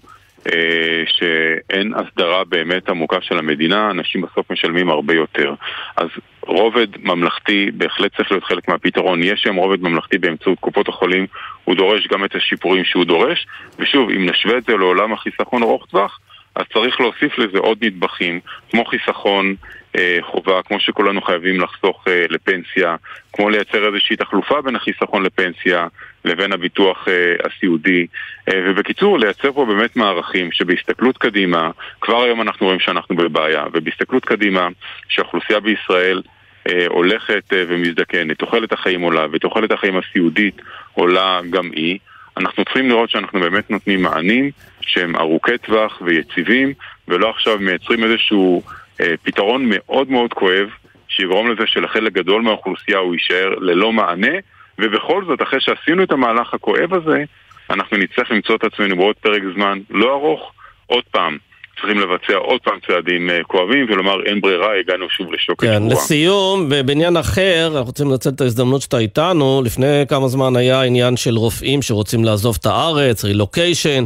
אה, שאין הסדרה באמת עמוקה של המדינה, אנשים בסוף משלמים הרבה יותר. אז רובד ממלכתי בהחלט צריך להיות חלק מהפתרון. יש שם רובד ממלכתי באמצעות קופות החולים, הוא דורש גם את השיפורים שהוא דורש, ושוב, אם נשווה את זה לעולם החיסכון ארוך טווח, אז צריך להוסיף לזה עוד נדבכים, כמו חיסכון אה, חובה, כמו שכולנו חייבים לחסוך אה, לפנסיה, כמו לייצר איזושהי תחלופה בין החיסכון לפנסיה לבין הביטוח אה, הסיעודי, אה, ובקיצור לייצר פה באמת מערכים שבהסתכלות קדימה, כבר היום אנחנו רואים שאנחנו בבעיה, ובהסתכלות קדימה שהאוכלוסייה בישראל אה, הולכת אה, ומזדקנת, תוחלת החיים עולה ותוחלת החיים הסיעודית עולה גם היא אנחנו צריכים לראות שאנחנו באמת נותנים מענים שהם ארוכי טווח ויציבים, ולא עכשיו מייצרים איזשהו אה, פתרון מאוד מאוד כואב, שיגרום לזה שלחלק גדול מהאוכלוסייה הוא יישאר ללא מענה, ובכל זאת, אחרי שעשינו את המהלך הכואב הזה, אנחנו נצטרך למצוא את עצמנו בעוד פרק זמן לא ארוך, עוד פעם, צריכים לבצע עוד פעם צעדים אה, כואבים ולומר אין ברירה, הגענו שוב לשוקת כן, שבועה. לסיום, בעניין אחר, אנחנו רוצים לנצל את ההזדמנות שאתה איתנו. לפני כמה זמן היה עניין של רופאים שרוצים לעזוב את הארץ, רילוקיישן,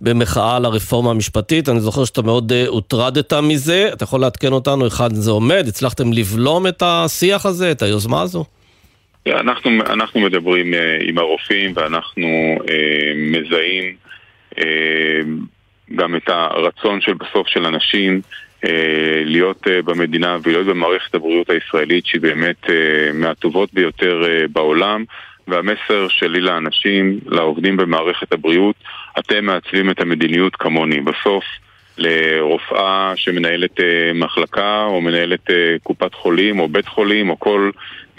במחאה על הרפורמה המשפטית. אני זוכר שאתה מאוד uh, הוטרדת מזה. אתה יכול לעדכן אותנו היכן זה עומד? הצלחתם לבלום את השיח הזה, את היוזמה הזו? אנחנו, אנחנו מדברים עם הרופאים ואנחנו מזהים גם את הרצון של בסוף של אנשים אה, להיות אה, במדינה ולהיות במערכת הבריאות הישראלית שהיא באמת אה, מהטובות ביותר אה, בעולם והמסר שלי לאנשים, לעובדים במערכת הבריאות, אתם מעצבים את המדיניות כמוני. בסוף לרופאה שמנהלת אה, מחלקה או מנהלת אה, קופת חולים או בית חולים או כל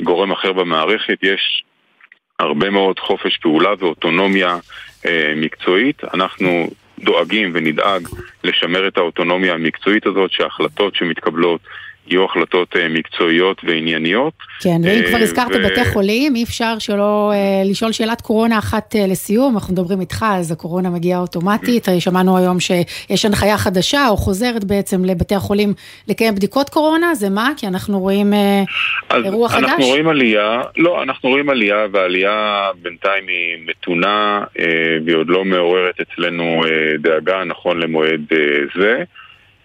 גורם אחר במערכת יש הרבה מאוד חופש פעולה ואוטונומיה אה, מקצועית. אנחנו דואגים ונדאג לשמר את האוטונומיה המקצועית הזאת, שההחלטות שמתקבלות יהיו החלטות אה, מקצועיות וענייניות. כן, ואם כבר אה, הזכרת ו... בתי חולים, אי אפשר שלא אה, לשאול שאלת קורונה אחת לסיום. אנחנו מדברים איתך, אז הקורונה מגיעה אוטומטית. שמענו היום שיש הנחיה חדשה, או חוזרת בעצם לבתי החולים לקיים בדיקות קורונה, זה מה? כי אנחנו רואים אירוע חדש? אנחנו רואים עלייה, לא, אנחנו רואים עלייה, והעלייה בינתיים היא מתונה, והיא עוד לא מעוררת אצלנו דאגה נכון למועד זה.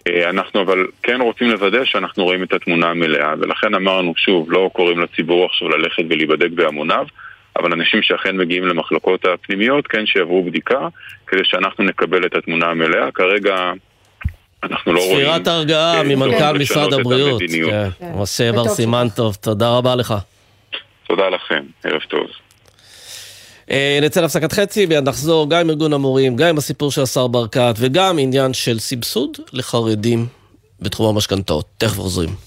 אה, אנחנו אבל כן רוצים לוודא שאנחנו רואים את התמונה המלאה, ולכן אמרנו, שוב, לא קוראים לציבור עכשיו ללכת ולהיבדק בהמוניו, אבל אנשים שאכן מגיעים למחלקות הפנימיות, כן שיעברו בדיקה, כדי שאנחנו נקבל את התמונה המלאה. כרגע אנחנו לא רואים... ספירת הרגעה ממנכ"ל משרד הבריאות. כן. משה בר סימן טוב, תודה רבה לך. תודה לכם, ערב טוב. אה, נצא להפסקת חצי מיד נחזור גם עם ארגון המורים, גם עם הסיפור של השר ברקת וגם עניין של סבסוד לחרדים בתחום המשכנתאות. תכף חוזרים.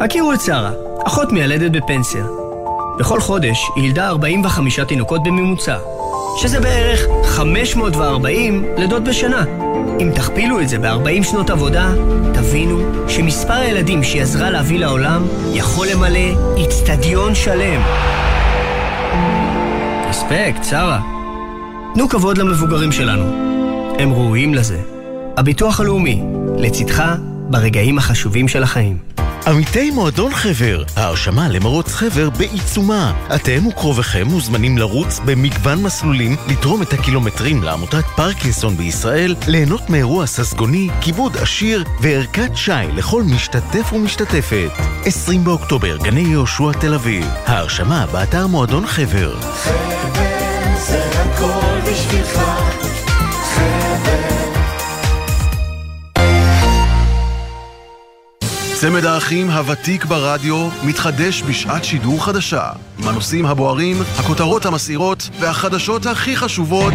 הכירו את שרה, אחות מיילדת בפנסיה. בכל חודש היא ילדה 45 תינוקות בממוצע, שזה בערך 540 לידות בשנה. אם תכפילו את זה ב-40 שנות עבודה, תבינו שמספר הילדים שהיא עזרה להביא לעולם יכול למלא איצטדיון שלם. רספקט, שרה. תנו כבוד למבוגרים שלנו. הם ראויים לזה. הביטוח הלאומי, לצדך ברגעים החשובים של החיים. עמיתי מועדון חבר, ההרשמה למרוץ חבר בעיצומה. אתם וקרוביכם מוזמנים לרוץ במגוון מסלולים, לתרום את הקילומטרים לעמותת פרקינסון בישראל, ליהנות מאירוע ססגוני, כיבוד עשיר וערכת שי לכל משתתף ומשתתפת. 20 באוקטובר, גני יהושע תל אביב. ההרשמה באתר מועדון חבר. חבר זה הכל בשבילך צמד האחים הוותיק ברדיו מתחדש בשעת שידור חדשה. עם הנושאים הבוערים, הכותרות המסעירות והחדשות הכי חשובות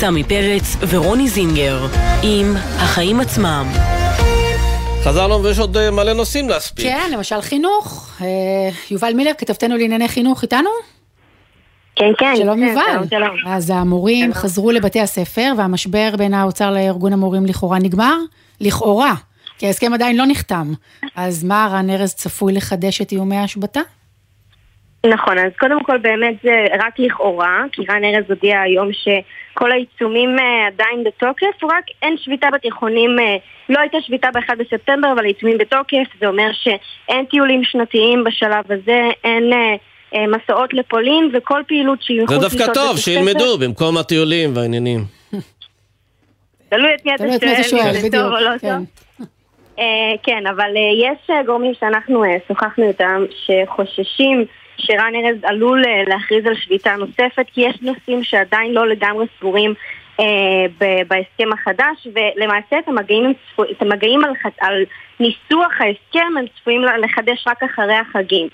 סמי פרץ ורוני זינגר, עם החיים עצמם. חזרנו ויש עוד אה, מלא נושאים להספיק. כן, למשל חינוך. אה, יובל מילר, כתבתנו לענייני חינוך, איתנו? כן, כן. שלום כן, יובל. שלום, שלום. אז המורים חזרו לבתי הספר, והמשבר בין האוצר לארגון המורים לכאורה נגמר? לכאורה, כי ההסכם עדיין לא נחתם. אז מה, רן ארז צפוי לחדש את איומי ההשבתה? נכון, אז קודם כל באמת זה רק לכאורה, כי רן ארז הודיע היום שכל העיצומים אה, עדיין בתוקף, רק אין שביתה בתיכונים, אה, לא הייתה שביתה ב-1 בספטמבר, אבל העיצומים בתוקף, זה אומר שאין טיולים שנתיים בשלב הזה, אין אה, אה, מסעות לפולין, וכל פעילות שהיא מחוץ זה לשעות דווקא טוב, שילמדו במקום הטיולים והעניינים. תלוי את מי אתה שואל, אם זה טוב או לא כן. טוב. אה, כן, אבל יש גורמים שאנחנו שוחחנו איתם שחוששים שרן ארז עלול אה, להכריז על שביתה נוספת כי יש נושאים שעדיין לא לגמרי סגורים אה, בהסכם החדש ולמעשה את המגעים, את המגעים על, על ניסוח ההסכם הם צפויים לחדש רק אחרי החגים.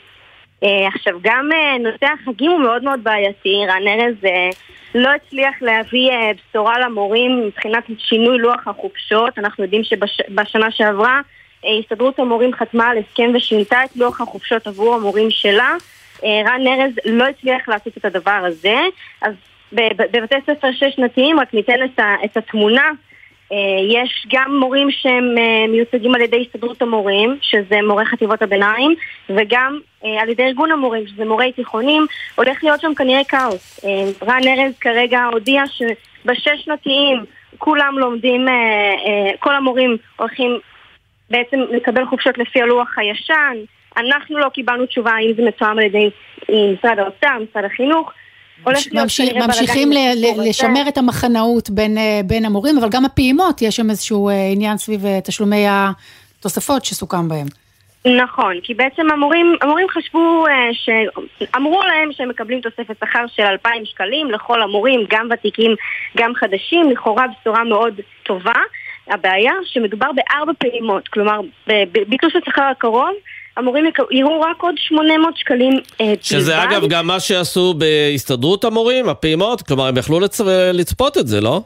אה, עכשיו גם אה, נושא החגים הוא מאוד מאוד בעייתי, רן ארז אה, לא הצליח להביא אה, בשורה למורים מבחינת שינוי לוח החופשות, אנחנו יודעים שבשנה שעברה אה, הסתדרות המורים חתמה על הסכם ושינתה את לוח החופשות עבור המורים שלה, רן ארז לא הצליח לעשות את הדבר הזה, אז בבתי ספר שש שנתיים רק ניתן את, את התמונה אה, יש גם מורים שהם אה, מיוצגים על ידי הסתדרות המורים, שזה מורי חטיבות הביניים, וגם אה, על ידי ארגון המורים, שזה מורי תיכונים, הולך להיות שם כנראה כאוס. אה, רן ארז כרגע הודיע שבשש שנתיים כולם לומדים, אה, אה, כל המורים הולכים בעצם לקבל חופשות לפי הלוח הישן. אנחנו לא קיבלנו תשובה האם זה מתואם על ידי משרד האוצר, משרד החינוך. ממשיך- ממשיכים ל- ל-. לשמר את המחנאות בין, אה, בין המורים, אבל גם הפעימות, יש שם איזשהו אה, עניין סביב אה, תשלומי התוספות שסוכם בהם. נכון, כי בעצם המורים, המורים חשבו, ש... אמרו להם שהם מקבלים תוספת שכר של 2,000 שקלים לכל המורים, גם ותיקים, גם חדשים, לכאורה בשורה מאוד טובה. הבעיה שמדובר בארבע פעימות, כלומר, בביטוש השכר הקרוב, המורים יראו רק עוד 800 שקלים אה, בלבד. שזה אגב גם מה שעשו בהסתדרות המורים, הפעימות, כלומר הם יכלו לצ... לצפות את זה, לא?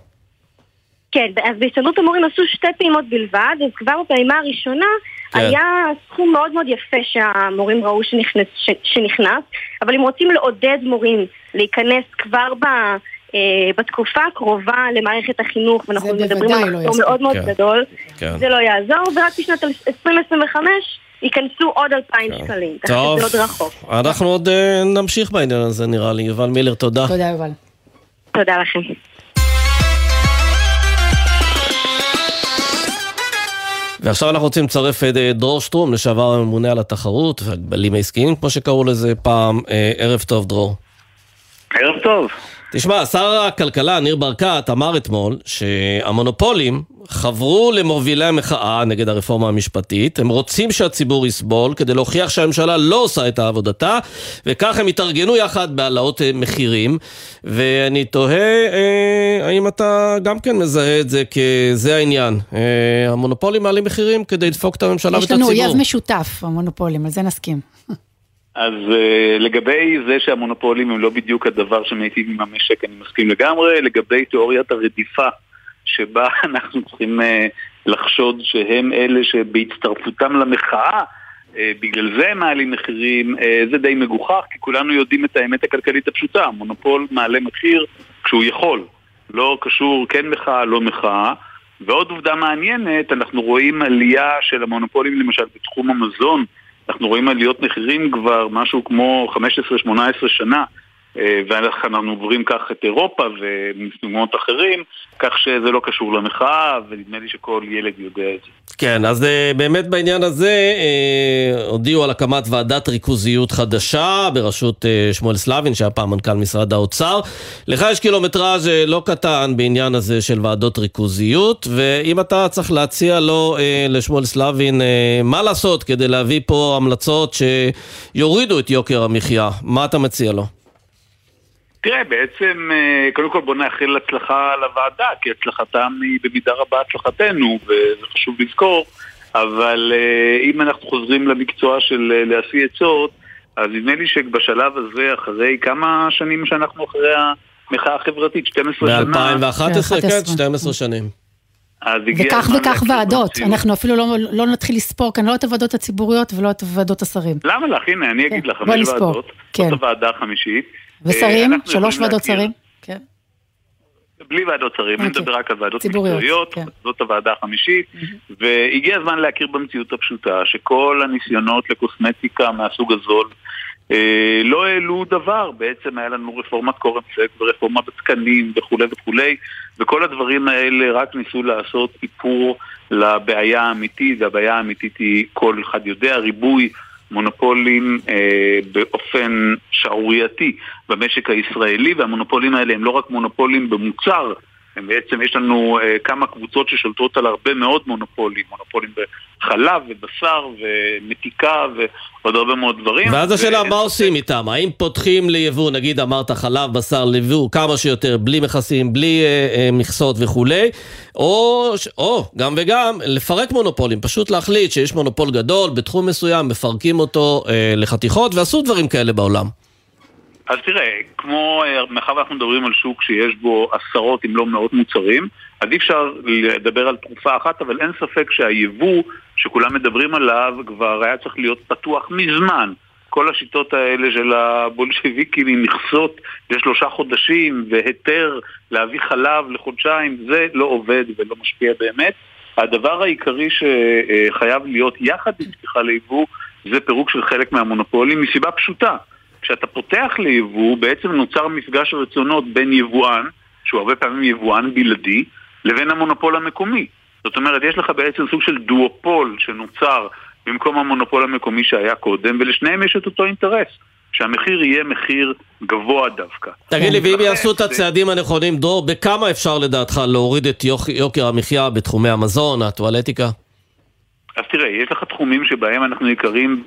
כן, אז בהסתדרות המורים עשו שתי פעימות בלבד, אז כבר בפעימה הראשונה כן. היה סכום מאוד מאוד יפה שהמורים ראו שנכנס, ש, שנכנס, אבל אם רוצים לעודד מורים להיכנס כבר ב, אה, בתקופה הקרובה למערכת החינוך, ואנחנו מדברים על לא מחסור יספיק. מאוד מאוד כן. גדול, כן. זה לא יעזור, ורק בשנת 2025 ייכנסו עוד 2,000 שקלים. ככה טוב, שזה עוד רחוק. אנחנו עוד אה, נמשיך בעניין הזה נראה לי. יובל מילר, תודה. תודה יובל. תודה לכם. ועכשיו אנחנו רוצים לצרף את אה, דרור שטרום, לשעבר הממונה על התחרות והגבלים העסקיים, כמו שקראו לזה פעם. אה, ערב טוב, דרור. ערב טוב. תשמע, שר הכלכלה, ניר ברקת, אמר אתמול שהמונופולים חברו למובילי המחאה נגד הרפורמה המשפטית. הם רוצים שהציבור יסבול כדי להוכיח שהממשלה לא עושה את עבודתה, וכך הם יתארגנו יחד בהעלאות אה, מחירים. ואני תוהה, אה, האם אתה גם כן מזהה את זה כזה העניין. אה, המונופולים מעלים מחירים כדי לדפוק את הממשלה ואת יש הציבור. לנו אויב משותף, המונופולים, על זה נסכים. אז uh, לגבי זה שהמונופולים הם לא בדיוק הדבר שמיטיב עם המשק, אני מסכים לגמרי. לגבי תיאוריית הרדיפה, שבה אנחנו צריכים uh, לחשוד שהם אלה שבהצטרפותם למחאה, uh, בגלל זה הם מעלים מחירים, uh, זה די מגוחך, כי כולנו יודעים את האמת הכלכלית הפשוטה. המונופול מעלה מחיר כשהוא יכול. לא קשור כן מחאה, לא מחאה. ועוד עובדה מעניינת, אנחנו רואים עלייה של המונופולים למשל בתחום המזון, אנחנו רואים עליות מחירים כבר משהו כמו 15-18 שנה, אה, ואנחנו עוברים כך את אירופה ומקומות אחרים, כך שזה לא קשור למחאה, ונדמה לי שכל ילד יודע את זה. כן, אז אה, באמת בעניין הזה אה, הודיעו על הקמת ועדת ריכוזיות חדשה בראשות שמואל סלבין, שהיה פעם מנכ"ל משרד האוצר. לך יש קילומטראז' לא קטן בעניין הזה של ועדות ריכוזיות, ואם אתה צריך להציע לו, לשמואל סלבין, מה לעשות כדי להביא פה המלצות שיורידו את יוקר המחיה, מה אתה מציע לו? תראה, בעצם, אה, קודם כל בוא נאחל הצלחה לוועדה, כי הצלחתם היא במידה רבה הצלחתנו, וזה חשוב לזכור, אבל אה, אם אנחנו חוזרים למקצוע של אה, להשיא עצות, אז נדמה לי שבשלב הזה, אחרי כמה שנים שאנחנו אחרי המחאה החברתית, 12 שנה... ב-2011, כן, 12 שנים. וכך וכך ועדות, במציאות. אנחנו אפילו לא, לא נתחיל לספור כאן לא את הוועדות הציבוריות ולא את ועדות השרים. למה לך? הנה, אני אגיד לך, כן, בוא חמש. ועדות, כן. זאת הוועדה החמישית. אה, ושרים? שלוש ועדות להכיר- שרים? כן. בלי ועדות שרים, אני אוקיי. מדבר רק על ועדות ציבוריות, מקצועיות, כן. זאת הוועדה החמישית, והגיע הזמן להכיר במציאות הפשוטה, שכל הניסיונות לקוסמטיקה מהסוג הזול אה, לא העלו דבר, בעצם היה לנו רפורמת קורנפלק ורפורמה בתקנים וכולי וכולי, וכל הדברים האלה רק ניסו לעשות איפור לבעיה האמיתית, והבעיה האמיתית היא, כל אחד יודע, ריבוי מונופולים אה, באופן שערורייתי במשק הישראלי, והמונופולים האלה הם לא רק מונופולים במוצר, בעצם, יש לנו אה, כמה קבוצות ששולטות על הרבה מאוד מונופולים, מונופולים בחלב ובשר ומתיקה ועוד הרבה מאוד דברים. ואז השאלה, ו- מה עושים איתם? האם פותחים ליבוא, נגיד אמרת חלב, בשר, ליבוא, כמה שיותר, בלי מכסים, בלי אה, אה, מכסות וכולי, או, או גם וגם, לפרק מונופולים, פשוט להחליט שיש מונופול גדול בתחום מסוים, מפרקים אותו אה, לחתיכות, ועשו דברים כאלה בעולם. אז תראה, כמו, אה, מאחר ואנחנו מדברים על שוק שיש בו עשרות אם לא מאות מוצרים, אז אי אפשר לדבר על תרופה אחת, אבל אין ספק שהיבוא שכולם מדברים עליו כבר היה צריך להיות פתוח מזמן. כל השיטות האלה של הבולשביקים עם מכסות לשלושה חודשים והיתר להביא חלב לחודשיים, זה לא עובד ולא משפיע באמת. הדבר העיקרי שחייב להיות יחד עם פתיחה ליבוא זה פירוק של חלק מהמונופולים מסיבה פשוטה. כשאתה פותח ליבוא, בעצם נוצר מפגש רצונות בין יבואן, שהוא הרבה פעמים יבואן בלעדי, לבין המונופול המקומי. זאת אומרת, יש לך בעצם סוג של דואופול שנוצר במקום המונופול המקומי שהיה קודם, ולשניהם יש את אותו אינטרס, שהמחיר יהיה מחיר גבוה דווקא. תגיד לי, ואם לכן יעשו את הצעדים הנכונים, דרור, בכמה אפשר לדעתך להוריד את יוק- יוקר המחיה בתחומי המזון, הטואלטיקה? אז תראה, יש לך תחומים שבהם אנחנו יקרים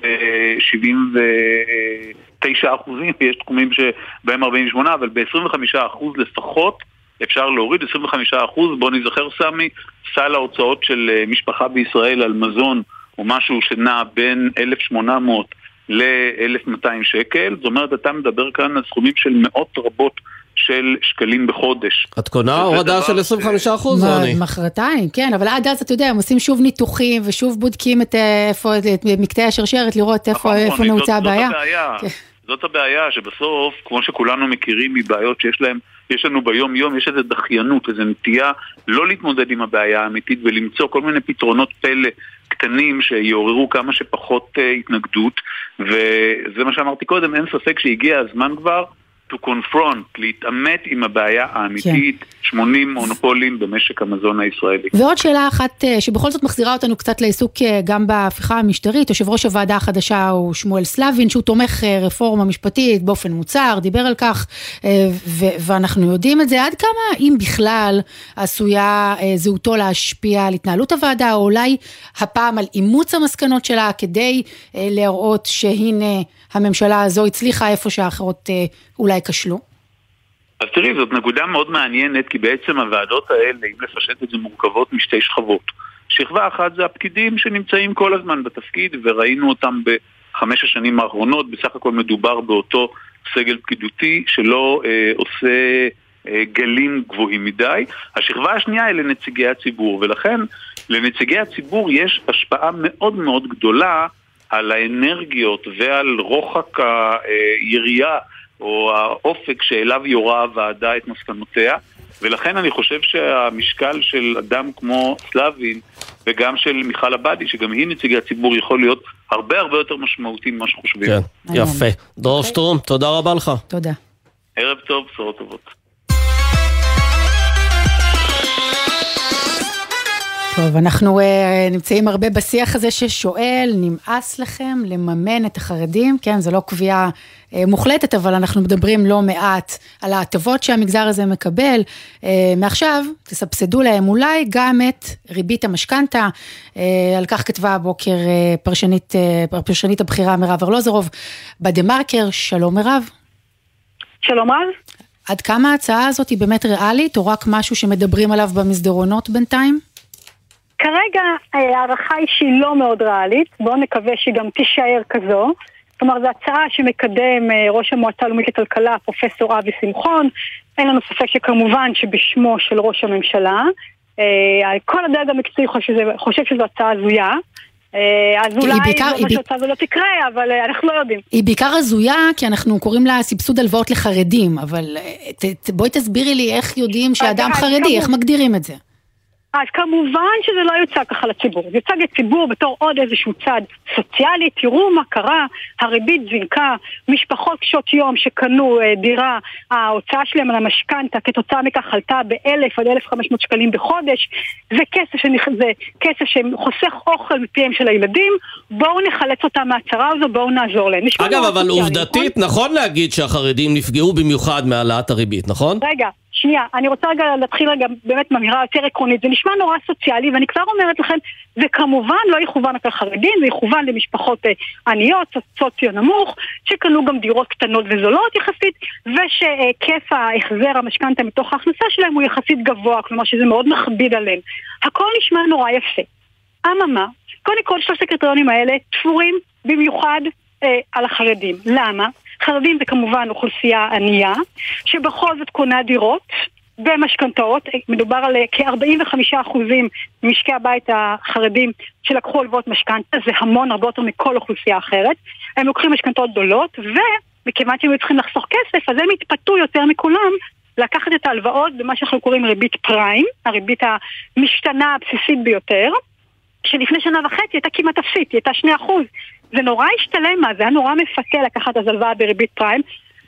ב-79 אחוזים, ויש תחומים שבהם 48, אבל ב-25 אחוז לפחות אפשר להוריד 25 אחוז. בוא נזכר, סמי, סל ההוצאות של אה, משפחה בישראל על מזון הוא משהו שנע בין 1,800 ל-1,200 שקל. זאת אומרת, אתה מדבר כאן על סכומים של מאות רבות של שקלים בחודש. את קונה הורדה של 25 אחוז, רוני? מחרתיים, כן, אבל עד אז אתה יודע, הם עושים שוב ניתוחים ושוב בודקים את אה, איפה, את מקטעי השרשרת, לראות איפה איפה נכון, נעוצה זאת- הבעיה. זאת הבעיה. שבסוף, כמו שכולנו מכירים מבעיות שיש להן יש לנו ביום יום, יש איזו דחיינות, איזו נטייה לא להתמודד עם הבעיה האמיתית ולמצוא כל מיני פתרונות פלא קטנים שיעוררו כמה שפחות uh, התנגדות וזה מה שאמרתי קודם, אין ספק שהגיע הזמן כבר to confront, להתעמת עם הבעיה האמיתית, כן. 80 מונופולים במשק המזון הישראלי. ועוד שאלה אחת אה, שבכל זאת מחזירה אותנו קצת לעיסוק אה, גם בהפיכה המשטרית, יושב ראש הוועדה החדשה הוא שמואל סלבין, שהוא תומך אה, רפורמה משפטית באופן מוצהר, דיבר על כך, ואנחנו יודעים את זה, עד כמה, אם בכלל, עשויה זהותו להשפיע על התנהלות הוועדה, או אולי הפעם על אימוץ המסקנות שלה, כדי להראות שהנה הממשלה הזו הצליחה איפה שהאחרות אולי כשלו? אז תראי, זאת נקודה מאוד מעניינת, כי בעצם הוועדות האלה, אם לפשט את זה, מורכבות משתי שכבות. שכבה אחת זה הפקידים שנמצאים כל הזמן בתפקיד, וראינו אותם בחמש השנים האחרונות, בסך הכל מדובר באותו סגל פקידותי שלא אה, עושה אה, גלים גבוהים מדי. השכבה השנייה היא לנציגי הציבור, ולכן לנציגי הציבור יש השפעה מאוד מאוד גדולה על האנרגיות ועל רוחק היריעה או האופק שאליו יורה הוועדה את מסקנותיה, ולכן אני חושב שהמשקל של אדם כמו סלבין וגם של מיכל עבאדי, שגם היא נציגי הציבור, יכול להיות הרבה הרבה יותר משמעותי ממה שחושבים. כן, יפה. דרור שטרום, תודה רבה לך. תודה. ערב טוב, בשורות טובות. טוב, אנחנו uh, נמצאים הרבה בשיח הזה ששואל, נמאס לכם לממן את החרדים? כן, זו לא קביעה uh, מוחלטת, אבל אנחנו מדברים לא מעט על ההטבות שהמגזר הזה מקבל. Uh, מעכשיו, תסבסדו להם אולי גם את ריבית המשכנתה. Uh, על כך כתבה הבוקר uh, פרשנית, uh, פרשנית הבכירה מירב ארלוזרוב בדה מרקר. שלום מירב. שלום רב. עד כמה ההצעה הזאת היא באמת ריאלית, או רק משהו שמדברים עליו במסדרונות בינתיים? כרגע אה, ההערכה היא שהיא לא מאוד ריאלית, בואו נקווה שהיא גם תישאר כזו. כלומר, זו הצעה שמקדם אה, ראש המועצה הלאומית לכלכלה, פרופסור אבי שמחון. אין לנו ספק שכמובן שבשמו של ראש הממשלה. אה, כל הדרג המקצועי חושב, חושב שזו הצעה הזויה. אז אולי בעיקר, זה אומר שההצעה הזו לא תקרה, אבל אנחנו לא יודעים. היא בעיקר הזויה, כי אנחנו קוראים לה סבסוד הלוואות לחרדים, אבל בואי תסבירי לי איך יודעים שאדם חרדי, איך מגדירים את זה? אז כמובן שזה לא יוצג ככה לציבור, זה יוצג לציבור בתור עוד איזשהו צד סוציאלי, תראו מה קרה, הריבית זינקה, משפחות קשות יום שקנו אה, דירה, ההוצאה שלהם על המשכנתה כתוצאה מכך עלתה באלף עד אלף חמש מאות שקלים בחודש, זה כסף, שנכ... זה כסף שחוסך אוכל מפיהם של הילדים, בואו נחלץ אותם מהצרה הזו, בואו נעזור להם. אגב, אבל עובדתית נכון? נכון להגיד שהחרדים נפגעו במיוחד מהעלאת הריבית, נכון? רגע, שנייה, אני רוצה רגע להתחיל רגע באמת מאמירה יותר עקרונית. זה נשמע נורא סוציאלי, ואני כבר אומרת לכם, זה כמובן לא יכוון רק לחרדים, זה יכוון למשפחות אה, עניות, סוציו נמוך, שקנו גם דירות קטנות וזולות יחסית, ושהיקף ההחזר המשכנתה מתוך ההכנסה שלהם הוא יחסית גבוה, כלומר שזה מאוד מכביד עליהם. הכל נשמע נורא יפה. אממה, קודם כל שלושת הקריטריונים האלה תפורים במיוחד אה, על החרדים. למה? חרדים זה כמובן אוכלוסייה ענייה, שבכל זאת קונה דירות. במשכנתאות, מדובר על אה, כ-45% ממשקי הבית החרדים שלקחו הלוואות משכנתה, זה המון, הרבה יותר מכל אוכלוסייה אחרת. הם לוקחים משכנתאות גדולות, ומכיוון שהם צריכים לחסוך כסף, אז הם התפתו יותר מכולם לקחת את ההלוואות במה שאנחנו קוראים ריבית פריים, הריבית המשתנה הבסיסית ביותר, שלפני שנה וחצי הייתה כמעט אפסית, היא הייתה 2%. זה נורא השתלם זה היה נורא מפתה לקחת אז הלוואה בריבית פריים,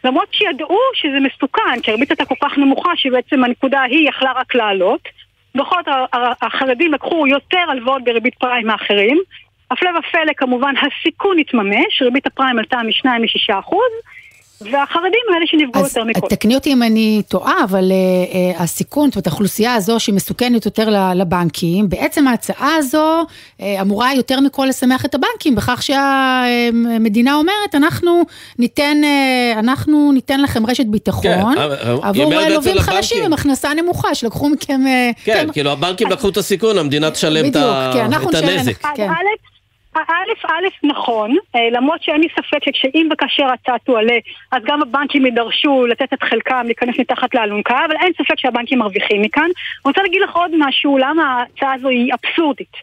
למרות שידעו שזה מסוכן, כי הריבית הייתה כל כך נמוכה שבעצם הנקודה ההיא יכלה רק לעלות. בכל זאת החרדים לקחו יותר הלוואות בריבית פריים מאחרים. הפלא ופלא כמובן הסיכון התממש, ריבית הפריים עלתה מ-2 ל-6 אחוז. והחרדים הם אלה שנפגעו יותר מכל. אז תקני אותי אם אני טועה, אבל uh, uh, הסיכון, זאת אומרת, האוכלוסייה הזו שמסוכנת יותר לבנקים, בעצם ההצעה הזו uh, אמורה יותר מכל לשמח את הבנקים, בכך שהמדינה אומרת, אנחנו ניתן, uh, אנחנו ניתן לכם רשת ביטחון, כן, עבור לווים חלשים עם הכנסה נמוכה, שלקחו מכם... כן, כן, כאילו הבנקים לקחו את הסיכון, המדינה תשלם את כן, הנזק. כן. א', א', נכון, אה, למרות שאין לי ספק שכשאם וכאשר ההצעה תועלה, אז גם הבנקים יידרשו לתת את חלקם להיכנס מתחת לאלונקה, אבל אין ספק שהבנקים מרוויחים מכאן. אני רוצה להגיד לך עוד משהו, למה ההצעה הזו היא אבסורדית.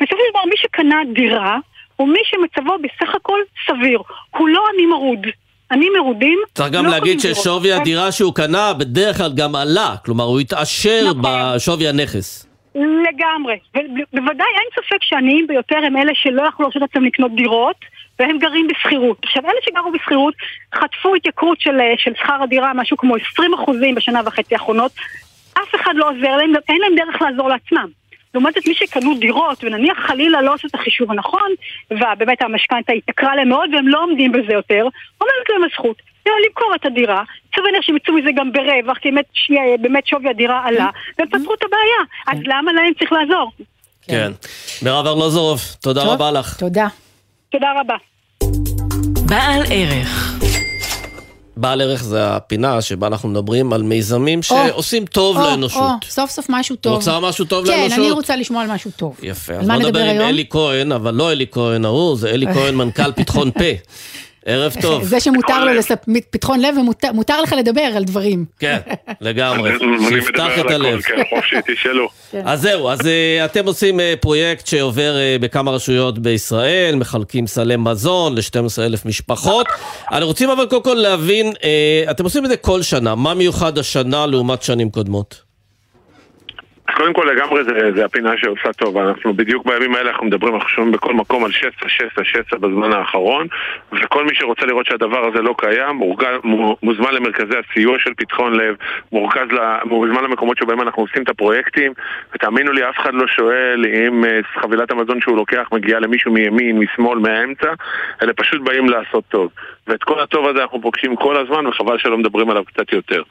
בסופו של דבר, מי שקנה דירה, הוא מי שמצבו בסך הכל סביר. הוא לא עני מרוד. אני מרודים. צריך גם לא להגיד קונים דירות. ששווי הדירה שהוא קנה בדרך כלל גם עלה, כלומר הוא התעשר נכון. בשווי הנכס. לגמרי. ובוודאי אין ספק שהעניים ביותר הם אלה שלא יכלו להרשות לעצמם לקנות דירות, והם גרים בשכירות. עכשיו, אלה שגרו בשכירות חטפו התייקרות של, אה, של שכר הדירה, משהו כמו 20% בשנה וחצי האחרונות. אף אחד לא עוזר להם, אין להם דרך לעזור לעצמם. לעומת זאת, מי שקנו דירות, ונניח חלילה לא עשו את החישוב הנכון, ובאמת המשכנתה התייקרה להם מאוד, והם לא עומדים בזה יותר, עומדת להם הזכות. למכור את הדירה, סביר להניח שהם יצאו מזה גם ברווח, כי באמת, שנייה, באמת שווי הדירה עלה, והם פתרו את הבעיה. אז למה להם צריך לעזור? כן. מירב ארלוזורוב, תודה. רבה לך. תודה. תודה רבה. בעל ערך. בעל ערך זה הפינה שבה אנחנו מדברים על מיזמים או, שעושים טוב או, לאנושות. או, סוף סוף משהו טוב. רוצה משהו טוב כן, לאנושות? אני רוצה לשמוע על משהו טוב. יפה, אז מה בוא נדבר עם? אלי כהן, אבל לא אלי כהן ההוא, זה אלי כהן מנכ"ל פתחון פה. ערב טוב. זה שמותר לו לספ... פתחון לב ומותר לך לדבר על דברים. כן, לגמרי. אני שיפתח את הלב. כן, תשאלו. אז זהו, אז אה, אתם עושים אה, פרויקט שעובר אה, בכמה רשויות בישראל, מחלקים סלי מזון ל-12,000 משפחות. אנחנו רוצים אבל קודם כל להבין, אתם עושים את זה כל שנה, מה מיוחד השנה לעומת שנים קודמות? קודם כל לגמרי זה, זה הפינה שעושה טוב, אנחנו בדיוק בימים האלה אנחנו מדברים, אנחנו שומעים בכל מקום על שסע, שסע, שסע בזמן האחרון וכל מי שרוצה לראות שהדבר הזה לא קיים, מורגל, מו- מוזמן למרכזי הסיוע של פתחון לב, מורכז, מוזמן למקומות שבהם אנחנו עושים את הפרויקטים. ותאמינו לי, אף אחד לא שואל אם אה, חבילת המזון שהוא לוקח מגיעה למישהו מימין, משמאל, מהאמצע, אלא פשוט באים לעשות טוב. ואת כל הטוב הזה אנחנו פוגשים כל הזמן וחבל שלא מדברים עליו קצת יותר.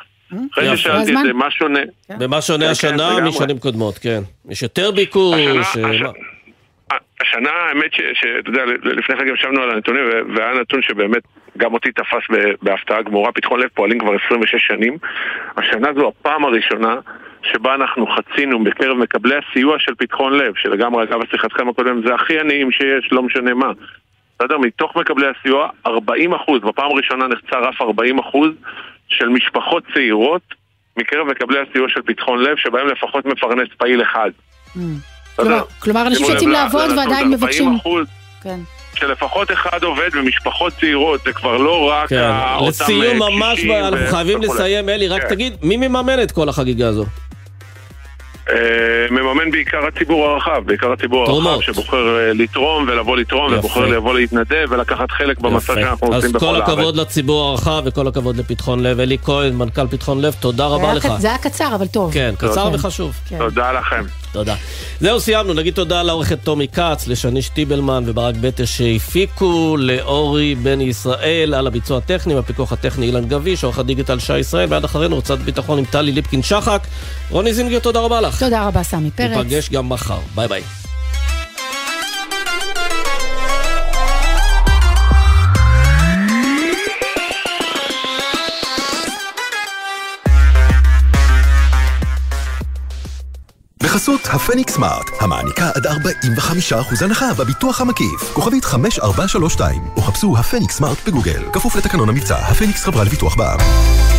אחרי. ששאלתי את זה, מה שונה? במה שונה כן, השנה לגמרי. משנים קודמות, כן. יש יותר ביקוש, השנה-? השנה, האמת ש- שאתה יודע, לפני כן ישבנו על הנתונים ו- והיה נתון שבאמת גם אותי תפס ב- בהפתעה גמורה, פתחון לב פועלים כבר 26 שנים. השנה זו הפעם הראשונה שבה אנחנו חצינו בקרב מקבלי הסיוע של פתחון לב, שלגמרי אגב שיחתכם הקודם זה הכי עניים שיש, לא משנה מה. בסדר? מתוך מקבלי הסיוע, 40 אחוז, בפעם הראשונה נחצה רף 40 אחוז של משפחות צעירות מקרב מקבלי הסיוע של פתחון לב, שבהם לפחות מפרנס פעיל אחד. כלומר- כלומר, אנשים שיוצאים לעבוד ועדיין 40 מבקשים. כן. שלפחות אחד עובד ומשפחות צעירות, זה כבר לא רק כן. אותם לסיום אה, ממש, קשישים אנחנו חייבים. לסיים, אלי, רק כן. תגיד, מי מממן את כל החגיגה הזו? אה, מממן בעיקר הציבור הרחב, בעיקר הציבור. הרחב שבוחר אה, לתרום ולבוא לתרום יפה. ובוחר לבוא להתנדב ולקחת חלק במסע. שאנחנו אז עושים בכל כל הארץ. הכבוד לציבור הרחב וכל הכבוד לפתחון לב. אלי כהן, מנכ"ל פתחון לב, תודה רבה לך. זה היה קצר, אבל טוב. כן, קצר. וחשוב. כן. תודה לכם. תודה. זהו, סיימנו. נגיד תודה לעורכת טומי כץ, לשני שטיבלמן וברק בטש שהפיקו, לאורי בן ישראל על הביצוע הטכני, והפיקוח הטכני אילן גביש, עורך הדיגיטל שי ישראל, ועד אחרינו הוצאת ביטחון עם טלי ליפקין שחק. רוני זינגר, תודה רבה לך. תודה רבה, סמי פרץ. ניפגש גם מחר. ביי ביי. בחסות הפניקס סמארט, המעניקה עד 45% הנחה בביטוח המקיף. כוכבית 5432, או חפשו הפניקס סמארט בגוגל. כפוף לתקנון המבצע, הפניקס חברה לביטוח בע"מ.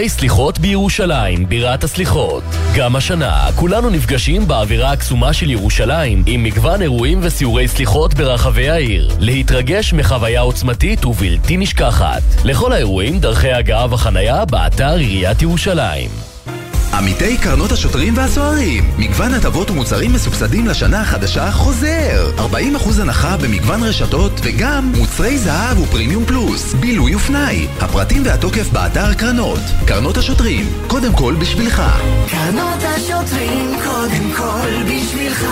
סיורי סליחות בירושלים, בירת הסליחות. גם השנה, כולנו נפגשים באווירה הקסומה של ירושלים, עם מגוון אירועים וסיורי סליחות ברחבי העיר. להתרגש מחוויה עוצמתית ובלתי נשכחת. לכל האירועים, דרכי הגעה וחנייה באתר עיריית ירושלים. עמיתי קרנות השוטרים והסוהרים מגוון הטבות ומוצרים מסובסדים לשנה החדשה חוזר. 40% הנחה במגוון רשתות וגם מוצרי זהב ופרימיום פלוס בילוי ופנאי הפרטים והתוקף באתר קרנות. קרנות השוטרים קודם כל בשבילך. קרנות השוטרים קודם כל בשבילך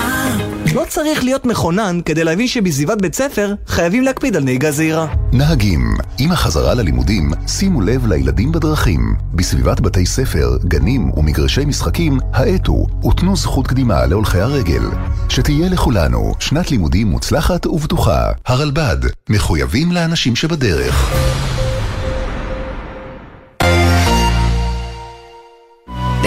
לא צריך להיות מכונן כדי להבין שבסביבת בית ספר חייבים להקפיד על נהיגה זהירה. נהגים, עם החזרה ללימודים, שימו לב לילדים בדרכים. בסביבת בתי ספר, גנים ומגרשי משחקים, האטו ותנו זכות קדימה להולכי הרגל. שתהיה לכולנו שנת לימודים מוצלחת ובטוחה. הרלב"ד, מחויבים לאנשים שבדרך.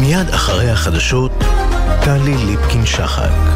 מיד אחרי החדשות, טלי ליפקין שחק.